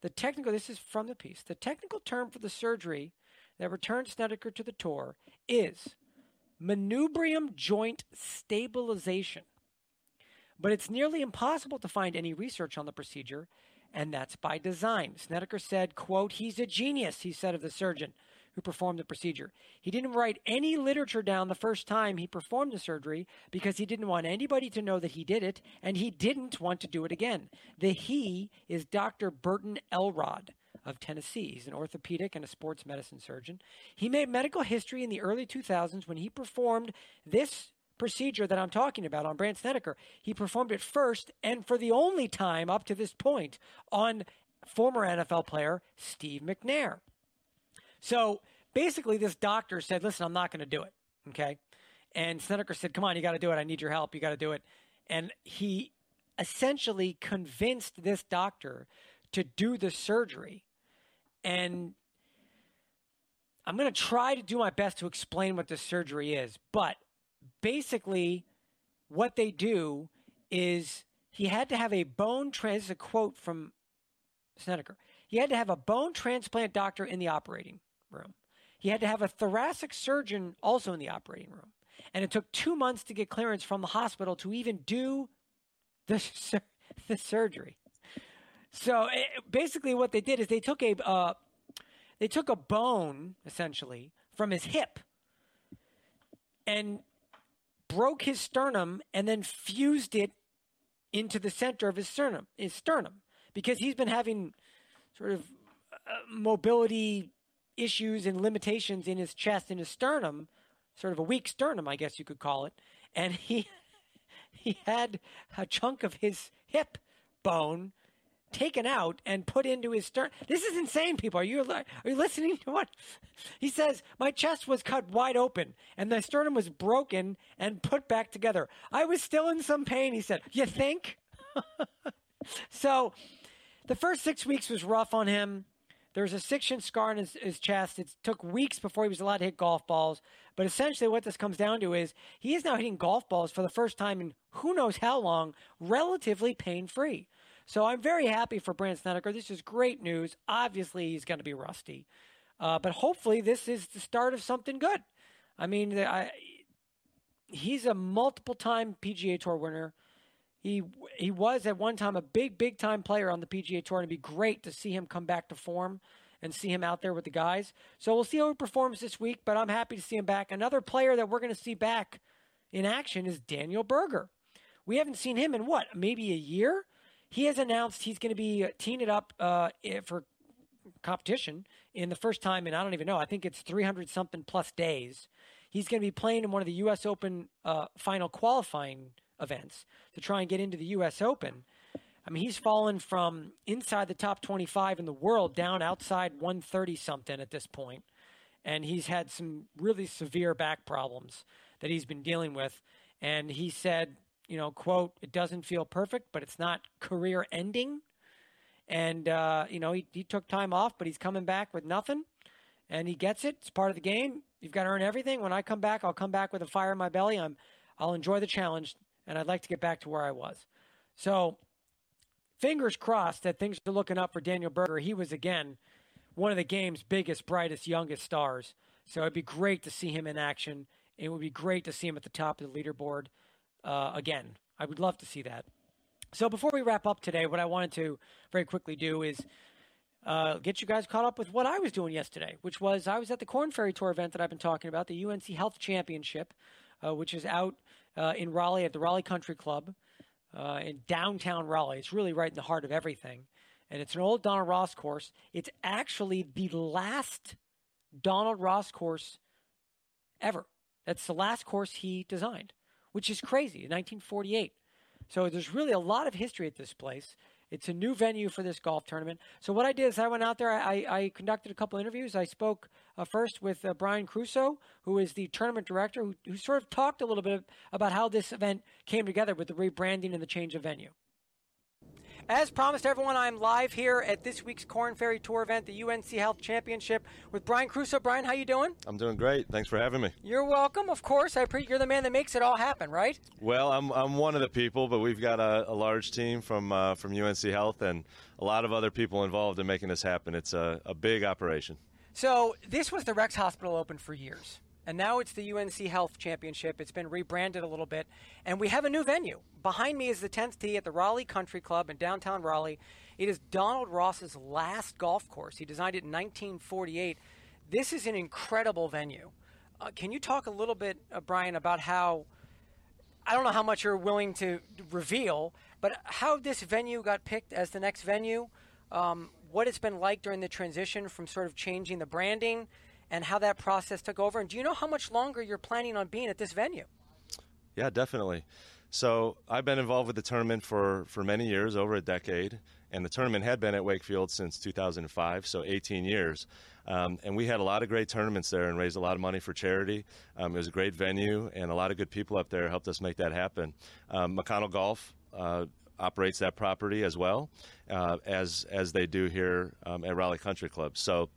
The technical, this is from the piece, the technical term for the surgery that returned Snedeker to the tour is manubrium joint stabilization. But it's nearly impossible to find any research on the procedure, and that's by design. Snedeker said, quote, he's a genius, he said of the surgeon who performed the procedure. He didn't write any literature down the first time he performed the surgery because he didn't want anybody to know that he did it, and he didn't want to do it again. The he is Dr. Burton Elrod of Tennessee. He's an orthopedic and a sports medicine surgeon. He made medical history in the early 2000s when he performed this procedure that I'm talking about on Brandt Snedeker. He performed it first and for the only time up to this point on former NFL player Steve McNair. So basically, this doctor said, Listen, I'm not going to do it. Okay. And Snedeker said, Come on, you got to do it. I need your help. You got to do it. And he essentially convinced this doctor to do the surgery. And I'm going to try to do my best to explain what this surgery is. But basically, what they do is he had to have a bone trans. This is a quote from Snedeker. He had to have a bone transplant doctor in the operating room. He had to have a thoracic surgeon also in the operating room. And it took two months to get clearance from the hospital to even do the, sur- the surgery. So it, eh, basically, what they did is they took a uh, they took a bone essentially from his hip and broke his sternum and then fused it into the center of his sternum his sternum because he's been having sort of uh, mobility issues and limitations in his chest and his sternum, sort of a weak sternum, I guess you could call it. And he he had a chunk of his hip bone taken out and put into his sternum. This is insane, people. Are you are you listening to what he says? My chest was cut wide open and the sternum was broken and put back together. I was still in some pain. He said, "You think?" so, the first six weeks was rough on him. There's a six inch scar in his, his, chest. It took weeks before he was allowed to hit golf balls. But essentially, what this comes down to is he is now hitting golf balls for the first time in who knows how long, relatively pain free. So I'm very happy for Brandt Snedeker. This is great news. Obviously, he's going to be rusty. Uh, but hopefully, this is the start of something good. I mean, I, he's a multiple time PGA Tour winner. He he was at one time a big big time player on the PGA Tour, and it'd be great to see him come back to form and see him out there with the guys. So we'll see how he performs this week, but I'm happy to see him back. Another player that we're going to see back in action is Daniel Berger. We haven't seen him in what maybe a year. He has announced he's going to be teeing it up uh, for competition in the first time and I don't even know. I think it's 300 something plus days. He's going to be playing in one of the U.S. Open uh, final qualifying events to try and get into the U.S. Open. I mean, he's fallen from inside the top 25 in the world down outside 130 something at this point, and he's had some really severe back problems that he's been dealing with. And he said, you know, quote, it doesn't feel perfect, but it's not career ending. And, uh, you know, he, he took time off, but he's coming back with nothing. And he gets it. It's part of the game. You've got to earn everything. When I come back, I'll come back with a fire in my belly. I'm, I'll enjoy the challenge and I'd like to get back to where I was. So, fingers crossed that things are looking up for Daniel Berger. He was, again, one of the game's biggest, brightest, youngest stars. So, it'd be great to see him in action. It would be great to see him at the top of the leaderboard uh, again. I would love to see that. So, before we wrap up today, what I wanted to very quickly do is uh, get you guys caught up with what I was doing yesterday, which was I was at the Korn Ferry Tour event that I've been talking about, the UNC Health Championship, uh, which is out uh, in Raleigh at the Raleigh Country Club uh, in downtown Raleigh. It's really right in the heart of everything. And it's an old Donald Ross course. It's actually the last Donald Ross course ever. That's the last course he designed, which is crazy, in 1948. So there's really a lot of history at this place. It's a new venue for this golf tournament. So what I did is I went out there. I, I conducted a couple interviews. I spoke uh, first with uh, Brian Crusoe, who is the tournament director, who, who sort of talked a little bit about how this event came together with the rebranding and the change of venue. As promised, everyone, I'm live here at this week's Korn Ferry Tour event, the UNC Health Championship, with Brian Crusoe. Brian, how you doing? I'm doing great. Thanks for having me. You're welcome. Of course, I pre- you're the man that makes it all happen, right? Well, I'm, I'm one of the people, but we've got a, a large team from uh, from UNC Health and a lot of other people involved in making this happen. It's a, a big operation. So this was the Rex Hospital Open for years. And now it's the UNC Health Championship. It's been rebranded a little bit. And we have a new venue. Behind me is the 10th tee at the Raleigh Country Club in downtown Raleigh. It is Donald Ross's last golf course. He designed it in 1948. This is an incredible venue. Uh, can you talk a little bit, uh, Brian, about how, I don't know how much you're willing to reveal, but how this venue got picked as the next venue, um, what it's been like during the transition from sort of changing the branding and how that process took over. And do you know how much longer you're planning on being at this venue? Yeah, definitely. So I've been involved with the tournament for, for many years, over a decade, and the tournament had been at Wakefield since 2005, so 18 years. Um, and we had a lot of great tournaments there and raised a lot of money for charity. Um, it was a great venue, and a lot of good people up there helped us make that happen. Um, McConnell Golf uh, operates that property as well uh, as as they do here um, at Raleigh Country Club. So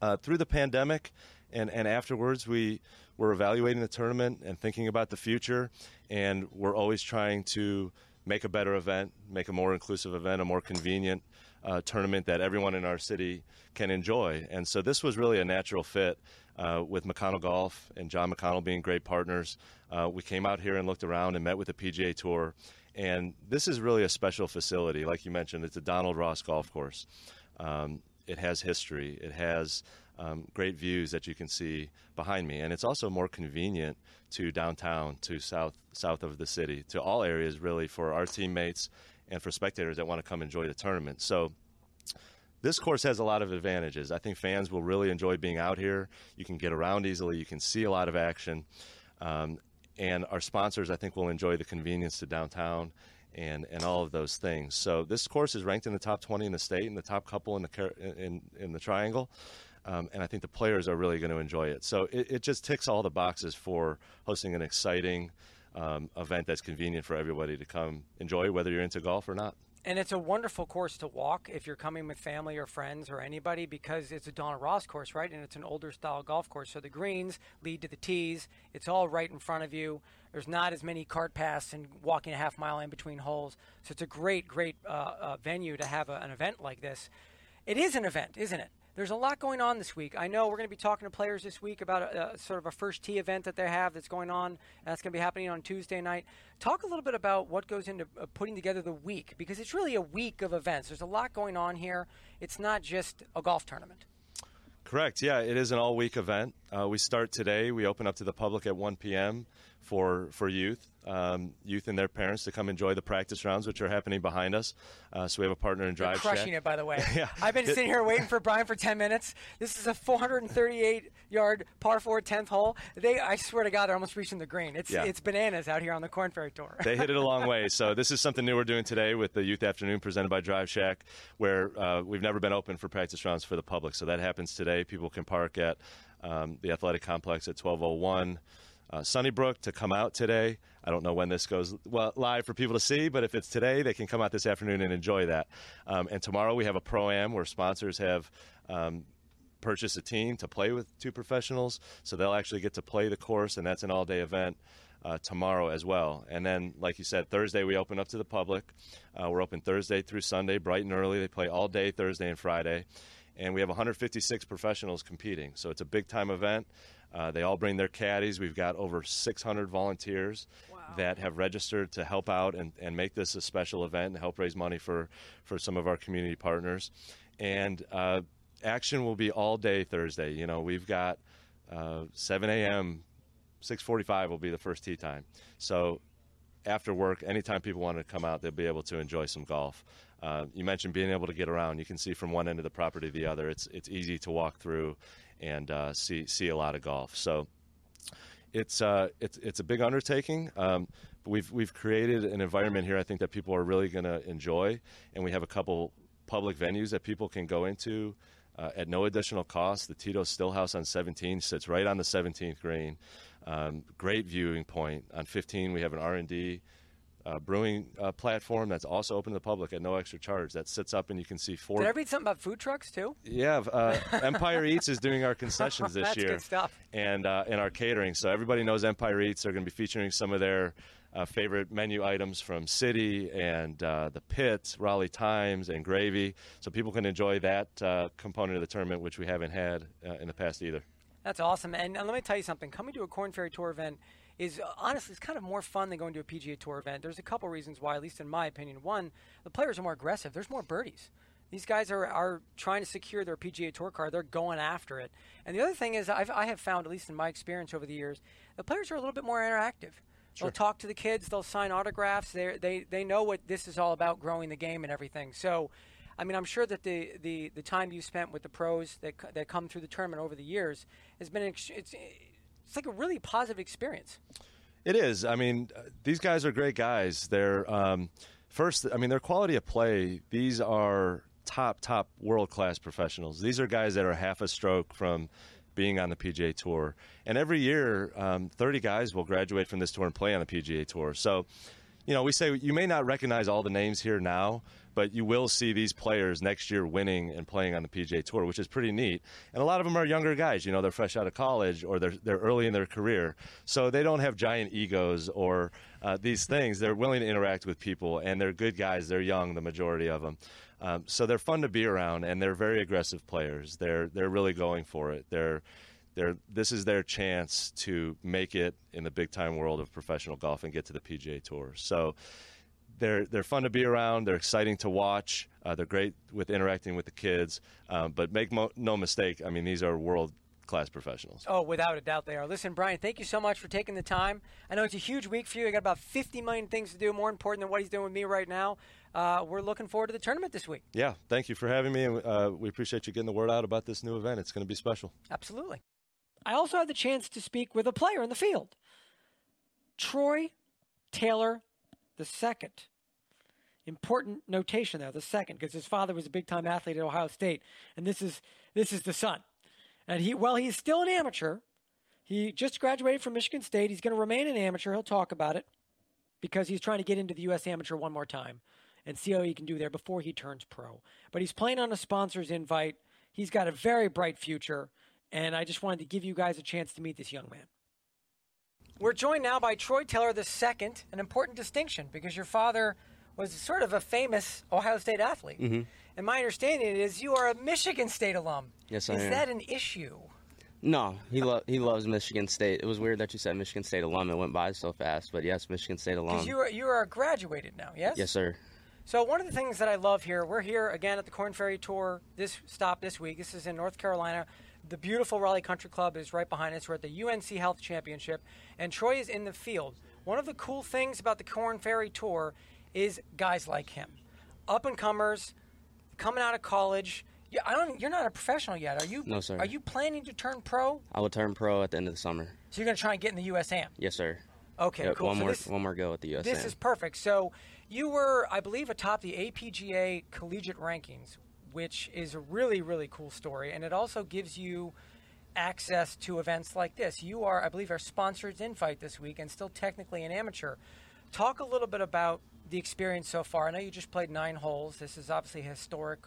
uh, through the pandemic and, and afterwards, we were evaluating the tournament and thinking about the future, and we're always trying to make a better event, make a more inclusive event, a more convenient uh, tournament that everyone in our city can enjoy. And so this was really a natural fit uh, with McConnell Golf and John McConnell being great partners. Uh, we came out here and looked around and met with the PGA Tour. And this is really a special facility. Like you mentioned, it's a Donald Ross golf course. Um, it has history. It has um, great views that you can see behind me, and it's also more convenient to downtown, to south south of the city, to all areas really for our teammates and for spectators that want to come enjoy the tournament. So. This course has a lot of advantages. I think fans will really enjoy being out here. You can get around easily. You can see a lot of action. Um, and our sponsors, I think, will enjoy the convenience to downtown and and all of those things. So this course is ranked in the top 20 in the state and the top couple in the in in the triangle. Um, and I think the players are really going to enjoy it. So it, it, just ticks all the boxes for hosting an exciting um, event that's convenient for everybody to come enjoy, whether you're into golf or not. And it's a wonderful course to walk if you're coming with family or friends or anybody because it's a Donald Ross course, right? And it's an older style golf course. So the greens lead to the tees. It's all right in front of you. There's not as many cart paths and walking a half mile in between holes. So it's a great, great uh, uh, venue to have a, an event like this. It is an event, isn't it? There's a lot going on this week. I know we're going to be talking to players this week about a, a, sort of a first tee event that they have that's going on. That's going to be happening on Tuesday night. Talk a little bit about what goes into uh, putting together the week because it's really a week of events. There's a lot going on here. It's not just a golf tournament. Correct. Yeah, it is an all week event. Uh, we start today. We open up to the public at 1 p.m. for for youth um, youth and their parents to come enjoy the practice rounds, which are happening behind us. Uh, so we have a partner in Drive You're crushing Shack. it, by the way. yeah. I've been sitting here waiting for Brian for 10 minutes. This is a 438 yard par 4 10th hole. They, I swear to God, they're almost reaching the green. It's Yeah. it's bananas out here on the Korn Ferry Tour. they hit it a long way. So this is something new we're doing today with the Youth Afternoon presented by Drive Shack, where uh, we've never been open for practice rounds for the public. So that happens today. People can park at um, the athletic complex at 1201. Uh, Sunnybrook to come out today. I don't know when this goes well, live for people to see, but if it's today, they can come out this afternoon and enjoy that. Um, and tomorrow we have a pro am where sponsors have um, purchased a team to play with two professionals, so they'll actually get to play the course, and that's an all day event. Uh, tomorrow as well. And then, like you said, Thursday we open up to the public. Uh, we're open Thursday through Sunday, bright and early. They play all day Thursday and Friday. And we have 156 professionals competing. So it's a big time event. Uh, they all bring their caddies. We've got over 600 volunteers that have registered to help out and, and make this a special event and help raise money for, for some of our community partners. And uh, action will be all day Thursday. You know, we've got uh, 7 a.m., 6:45 will be the first tee time. So after work, anytime people want to come out, they'll be able to enjoy some golf. Uh, you mentioned being able to get around. You can see from one end of the property to the other. It's it's easy to walk through and uh, see see a lot of golf. So it's uh, it's it's a big undertaking. Um, but we've we've created an environment here. I think that people are really going to enjoy, and we have a couple public venues that people can go into. Uh, at no additional cost, the Tito Stillhouse on 17 sits right on the 17th green. Um, great viewing point. On 15, we have an R&D uh, brewing uh, platform that's also open to the public at no extra charge. That sits up and you can see four. Did I read something about food trucks too? Yeah, uh, Empire Eats is doing our concessions this That's year, good stuff. and uh, and our catering. So everybody knows Empire Eats. They're going to be featuring some of their uh, favorite menu items from Sitti and uh, the Pit, Raleigh Times, and Gravy. So people can enjoy that uh, component of the tournament, which we haven't had uh, in the past either. That's awesome. And let me tell you something. Coming to a Korn Ferry Tour event is honestly it's kind of more fun than going to a PGA Tour event. There's a couple reasons why, at least in my opinion. One, the players are more aggressive. There's more birdies. These guys are, are trying to secure their PGA Tour card. They're going after it. And the other thing is, I've, I have found, at least in my experience over the years, the players are a little bit more interactive. They'll talk to the kids. They'll sign autographs. They they they know what this is all about, growing the game and everything. So, I mean, I'm sure that the the, the time you spent with the pros that that come through the tournament over the years has been ex- it's it's like a really positive experience. It is. I mean, uh, these guys are great guys. They're um, first. I mean, their quality of play. These are top, top world class professionals. These are guys that are half a stroke from being on the PGA Tour. And every year, um, 30 guys will graduate from this tour and play on the PGA Tour. So, you know, we say you may not recognize all the names here now, but you will see these players next year winning and playing on the PGA Tour, which is pretty neat. And a lot of them are younger guys. You know, they're fresh out of college or they're they're early in their career, so they don't have giant egos or uh, these things. They're willing to interact with people, and they're good guys. They're young, the majority of them. Um, so they're fun to be around, and they're very aggressive players. They're they're really going for it. They're they're, this is their chance to make it in the big time world of professional golf and get to the PGA Tour. So they're they're fun to be around. They're exciting to watch. Uh, they're great with interacting with the kids. Um, but make mo- no mistake, I mean these are world class professionals. Oh, without a doubt they are. Listen, Brian, thank you so much for taking the time. I know it's a huge week for you. You got about 50 million things to do, more important than what he's doing with me right now. Uh, we're looking forward to the tournament this week. Yeah, thank you for having me, and uh, we appreciate you getting the word out about this new event. It's going to be special. Absolutely. I also had the chance to speak with a player in the field, Troy Taylor the second. Important notation there, the second, because his father was a big-time athlete at Ohio State, and this is this is the son. And he, well, he's still an amateur. He just graduated from Michigan State. He's going to remain an amateur. He'll talk about it because he's trying to get into the U.S. Amateur one more time and see how he can do there before he turns pro. But he's playing on a sponsor's invite. He's got a very bright future, and I just wanted to give you guys a chance to meet this young man. We're joined now by Troy Taylor II, an important distinction because your father was sort of a famous Ohio State athlete. Mhm. And my understanding is you are a Michigan State alum. Yes, I is am. that an issue? No, he lo- he loves Michigan State. It was weird that you said Michigan State alum. It went by so fast, but yes, Michigan State alum. Because you are you are graduated now, yes? Yes, sir. So one of the things that I love here, we're here again at the Korn Ferry Tour. This stop this week. This is in North Carolina. The beautiful Raleigh Country Club is right behind us. We're at the UNC Health Championship, and Troy is in the field. One of the cool things about the Korn Ferry Tour is guys like him, up and comers, coming out of college. Yeah, I don't. You're not a professional yet, are you? No, sir. Are you planning to turn pro? I will turn pro at the end of the summer. So you're going to try and get in the USAM. Yes, sir. Okay, Yep, cool. One So more this- one more go at the US. This is perfect. So you were, I believe, atop the APGA collegiate rankings, which is a really, really cool story, and it also gives you access to events like this. You are, I believe, our sponsored invite this week, and still technically an amateur. Talk a little bit about the experience so far. I know you just played nine holes. This is obviously historic.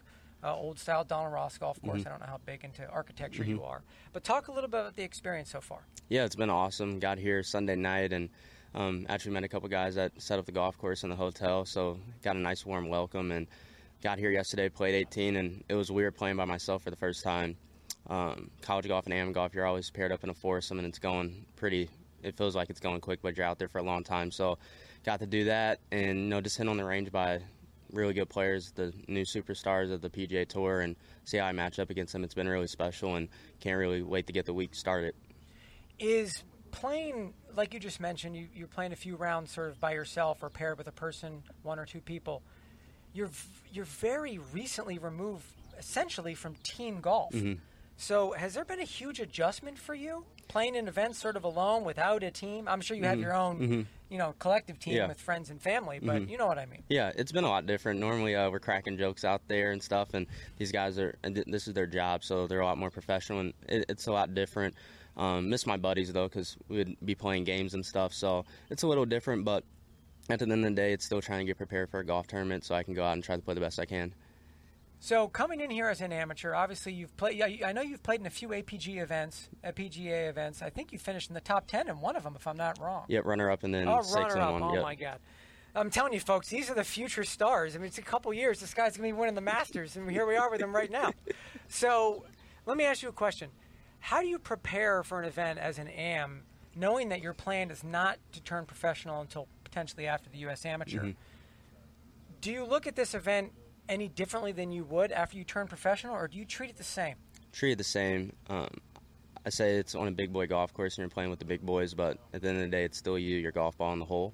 Uh, old style Donald Ross golf course. Mhm. I don't know how big into architecture Mhm. you are, but talk a little bit about the experience so far. Yeah, it's been awesome. Got here Sunday night and um, actually met a couple guys that set up the golf course in the hotel, so got a nice warm welcome. And got here yesterday, played 18, and it was weird playing by myself for the first time. Um, college golf and AM golf, you're always paired up in a foursome, and it's going pretty. It feels like it's going quick, but you're out there for a long time. So, got to do that, and you know, just hit on the range by really good players, the new superstars of the PGA Tour, and see how I match up against them. It's been really special, and can't really wait to get the week started. is playing like you just mentioned you, you're playing a few rounds sort of by yourself or paired with a person one or two people you're you're very recently removed essentially from team golf Mhm. so has there been a huge adjustment for you playing in events sort of alone without a team? I'm sure you have Mhm. your own, Mhm. you know, collective team Yeah. with friends and family, but Mhm. you know what I mean. Yeah, it's been a lot different. Normally, uh, we're cracking jokes out there and stuff, and these guys are, and th- this is their job, so they're a lot more professional, and it, it's a lot different. Um, miss my buddies though, because we'd be playing games and stuff, so it's a little different. But at the end of the day, it's still trying to get prepared for a golf tournament, so I can go out and try to play the best I can. So coming in here as an amateur, obviously you've played. Yeah, I know you've played in a few APG events, PGA events. I think you finished in the top ten in one of them, if I'm not wrong. Yep, runner up and then oh, six runner and up! one. Oh yep. my God! I'm telling you, folks, these are the future stars. I mean, it's a couple years. This guy's gonna be winning the Masters, and here we are with him right now. So, let me ask you a question: How do you prepare for an event as an AM, knowing that your plan is not to turn professional until potentially after the U.S. Amateur? Mhm. Do you look at this event any differently than you would after you turn professional, or do you treat it the same? Treat it the same. Um, I say it's on a big boy golf course and you're playing with the big boys, but at the end of the day, it's still you, your golf ball in the hole.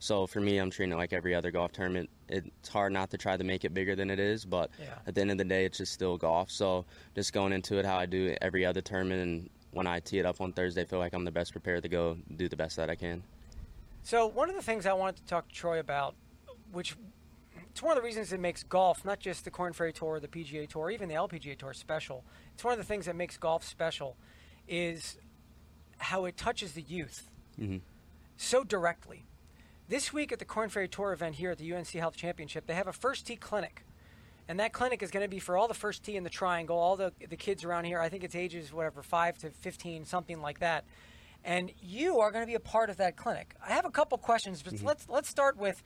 So for me, I'm treating it like every other golf tournament. It's hard not to try to make it bigger than it is, but Yeah. at the end of the day, it's just still golf. So just going into it how I do every other tournament, and when I tee it up on Thursday, I feel like I'm the best prepared to go do the best that I can. So one of the things I wanted to talk to Troy about, which it's one of the reasons it makes golf, not just the Korn Ferry Tour, the PGA Tour, even the LPGA Tour special. It's one of the things that makes golf special, is how it touches the youth Mm-hmm. so directly. This week at the Korn Ferry Tour event here at the UNC Health Championship, they have a first tee clinic. And that clinic is going to be for all the first tee in the triangle, all the, the kids around here. I think it's ages, whatever, 5 to 15, something like that. And you are going to be a part of that clinic. I have a couple questions, but let's, let's start with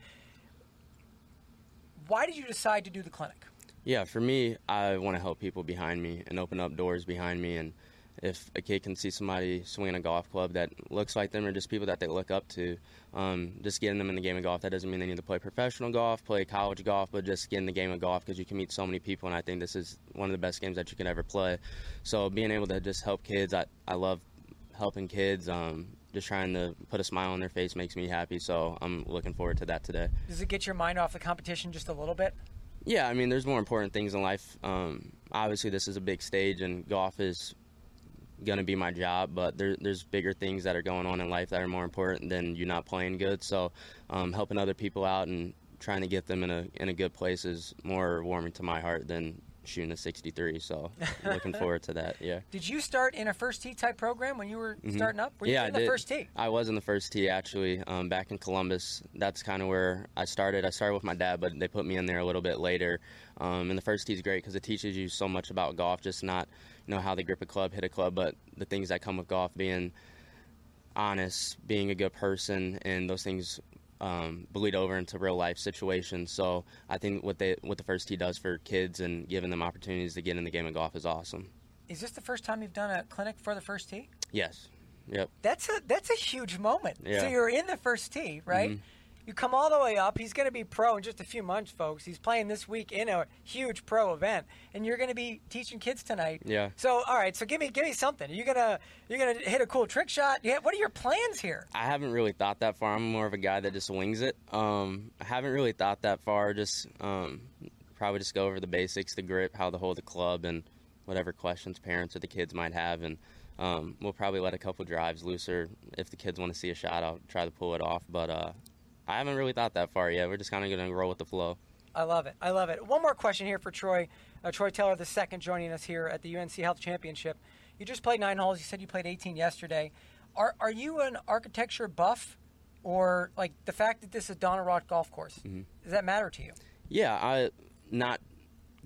why did you decide to do the clinic? Yeah, for me, I want to help people behind me and open up doors behind me. And if a kid can see somebody swinging a golf club that looks like them or just people that they look up to, um, just getting them in the game of golf. That doesn't mean they need to play professional golf, play college golf, but just get in the game of golf because you can meet so many people. And I think this is one of the best games that you can ever play. So being able to just help kids, I, I love helping kids. Um, just trying to put a smile on their face makes me happy. So I'm looking forward to that today. Does it get your mind off the competition just a little bit? Yeah, I mean, there's more important things in life. Um, obviously, this is a big stage, and golf is going to be my job. But there, there's bigger things that are going on in life that are more important than you not playing good. So, um, helping other people out and trying to get them in a in a good place is more warming to my heart than shooting a 63. So, looking forward to that. Yeah. Did you start in a first tee type program when you were Mhm. starting up? Were you yeah, in I the did. first tee? I was in the first tee actually, um, back in Columbus. That's kind of where I started. I started with my dad, but they put me in there a little bit later. Um, and the first tee is great because it teaches you so much about golf, just not you know how they grip a club, hit a club, but the things that come with golf, being honest, being a good person, and those things um, bleed over into real life situations. So I think what they what the first tee does for kids and giving them opportunities to get in the game of golf is awesome. Is this the first time you've done a clinic for the first tee? Yes. Yep. That's a that's a huge moment. Yeah. So you're in the first tee, right? Mhm. You come all the way up. He's going to be pro in just a few months, folks. He's playing this week in a huge pro event, and you're going to be teaching kids tonight. Yeah. So, all right. So, give me give me something. Are you gonna you're gonna hit a cool trick shot? Yeah. What are your plans here? I haven't really thought that far. I'm more of a guy that just wings it. Um, I haven't really thought that far. Just um, probably just go over the basics, the grip, how to hold the club, and whatever questions parents or the kids might have. And um, we'll probably let a couple drives looser if the kids want to see a shot, I'll try to pull it off. But uh, I haven't really thought that far yet. We're just kind of going to roll with the flow. I love it. I love it. One more question here for Troy. Uh, Troy Taylor, the second, joining us here at the UNC Health Championship. You just played nine holes. You said you played 18 yesterday. Are are you an architecture buff, or like the fact that this is Donald Ross Golf Course? Mhm. Does that matter to you? Yeah, I not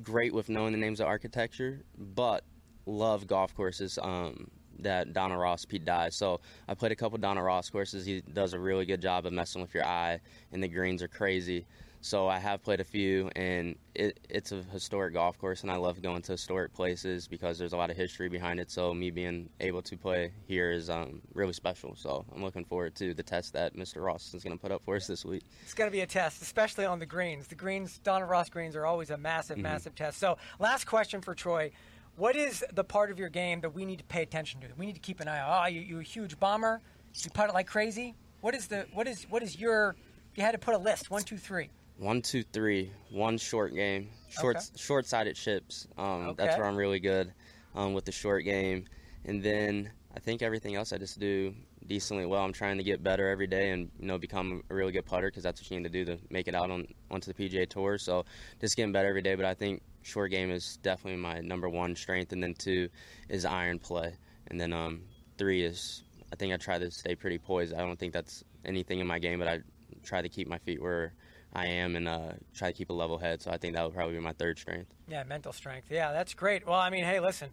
great with knowing the names of architecture, but love golf courses. Um, that Donald Ross Pete Dye. So I played a couple Donald Ross courses. He does a really good job of messing with your eye, and the greens are crazy. So I have played a few, and it, it's a historic golf course, and I love going to historic places because there's a lot of history behind it. So me being able to play here is um, really special. So I'm looking forward to the test that Mr. Ross is going to put up for us this week. It's going to be a test, especially on the greens. The greens, Donald Ross greens, are always a massive, Mhm. massive test. So, last question for Troy. What is the part of your game that we need to pay attention to? We need to keep an eye on. Oh, you, you're a huge bomber. You putt it like crazy. What is the what is what is your? You had to put a list, one, two, three. One, two, three. One short game. Short, Okay. short-sided chips. Um, Okay. That's where I'm really good um, with the short game. And then I think everything else I just do decently well. I'm trying to get better every day and you know become a really good putter because that's what you need to do to make it out on onto the PGA Tour. So just getting better every day. But I think short game is definitely my number one strength, and then two is iron play, and then um, three is I think I try to stay pretty poised. I don't think that's anything in my game, but I try to keep my feet where I am and uh, try to keep a level head. So I think that would probably be my third strength. Yeah, mental strength. Yeah, that's great. Well, I mean, hey, listen,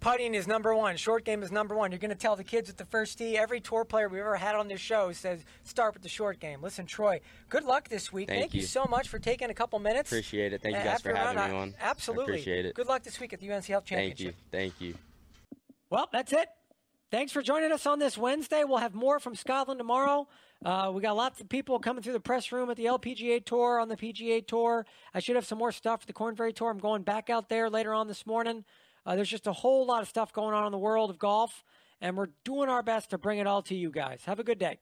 putting is number one. Short game is number one. You're going to tell the kids at the first tee. Every tour player we've ever had on this show says start with the short game. Listen, Troy, good luck this week. Thank Thank you. so much for taking a couple minutes. Appreciate it. Thank you guys for having round, me on. Absolutely. I appreciate it. Good luck this week at the UNC Health Championship. Thank you. Thank you. Well, that's it. Thanks for joining us on this Wednesday. We'll have more from Scotland tomorrow. Uh, we got lots of people coming through the press room at the LPGA Tour on the PGA Tour. I should have some more stuff for the Korn Ferry Tour. I'm going back out there later on this morning. Uh, there's just a whole lot of stuff going on in the world of golf, and we're doing our best to bring it all to you guys. Have a good day.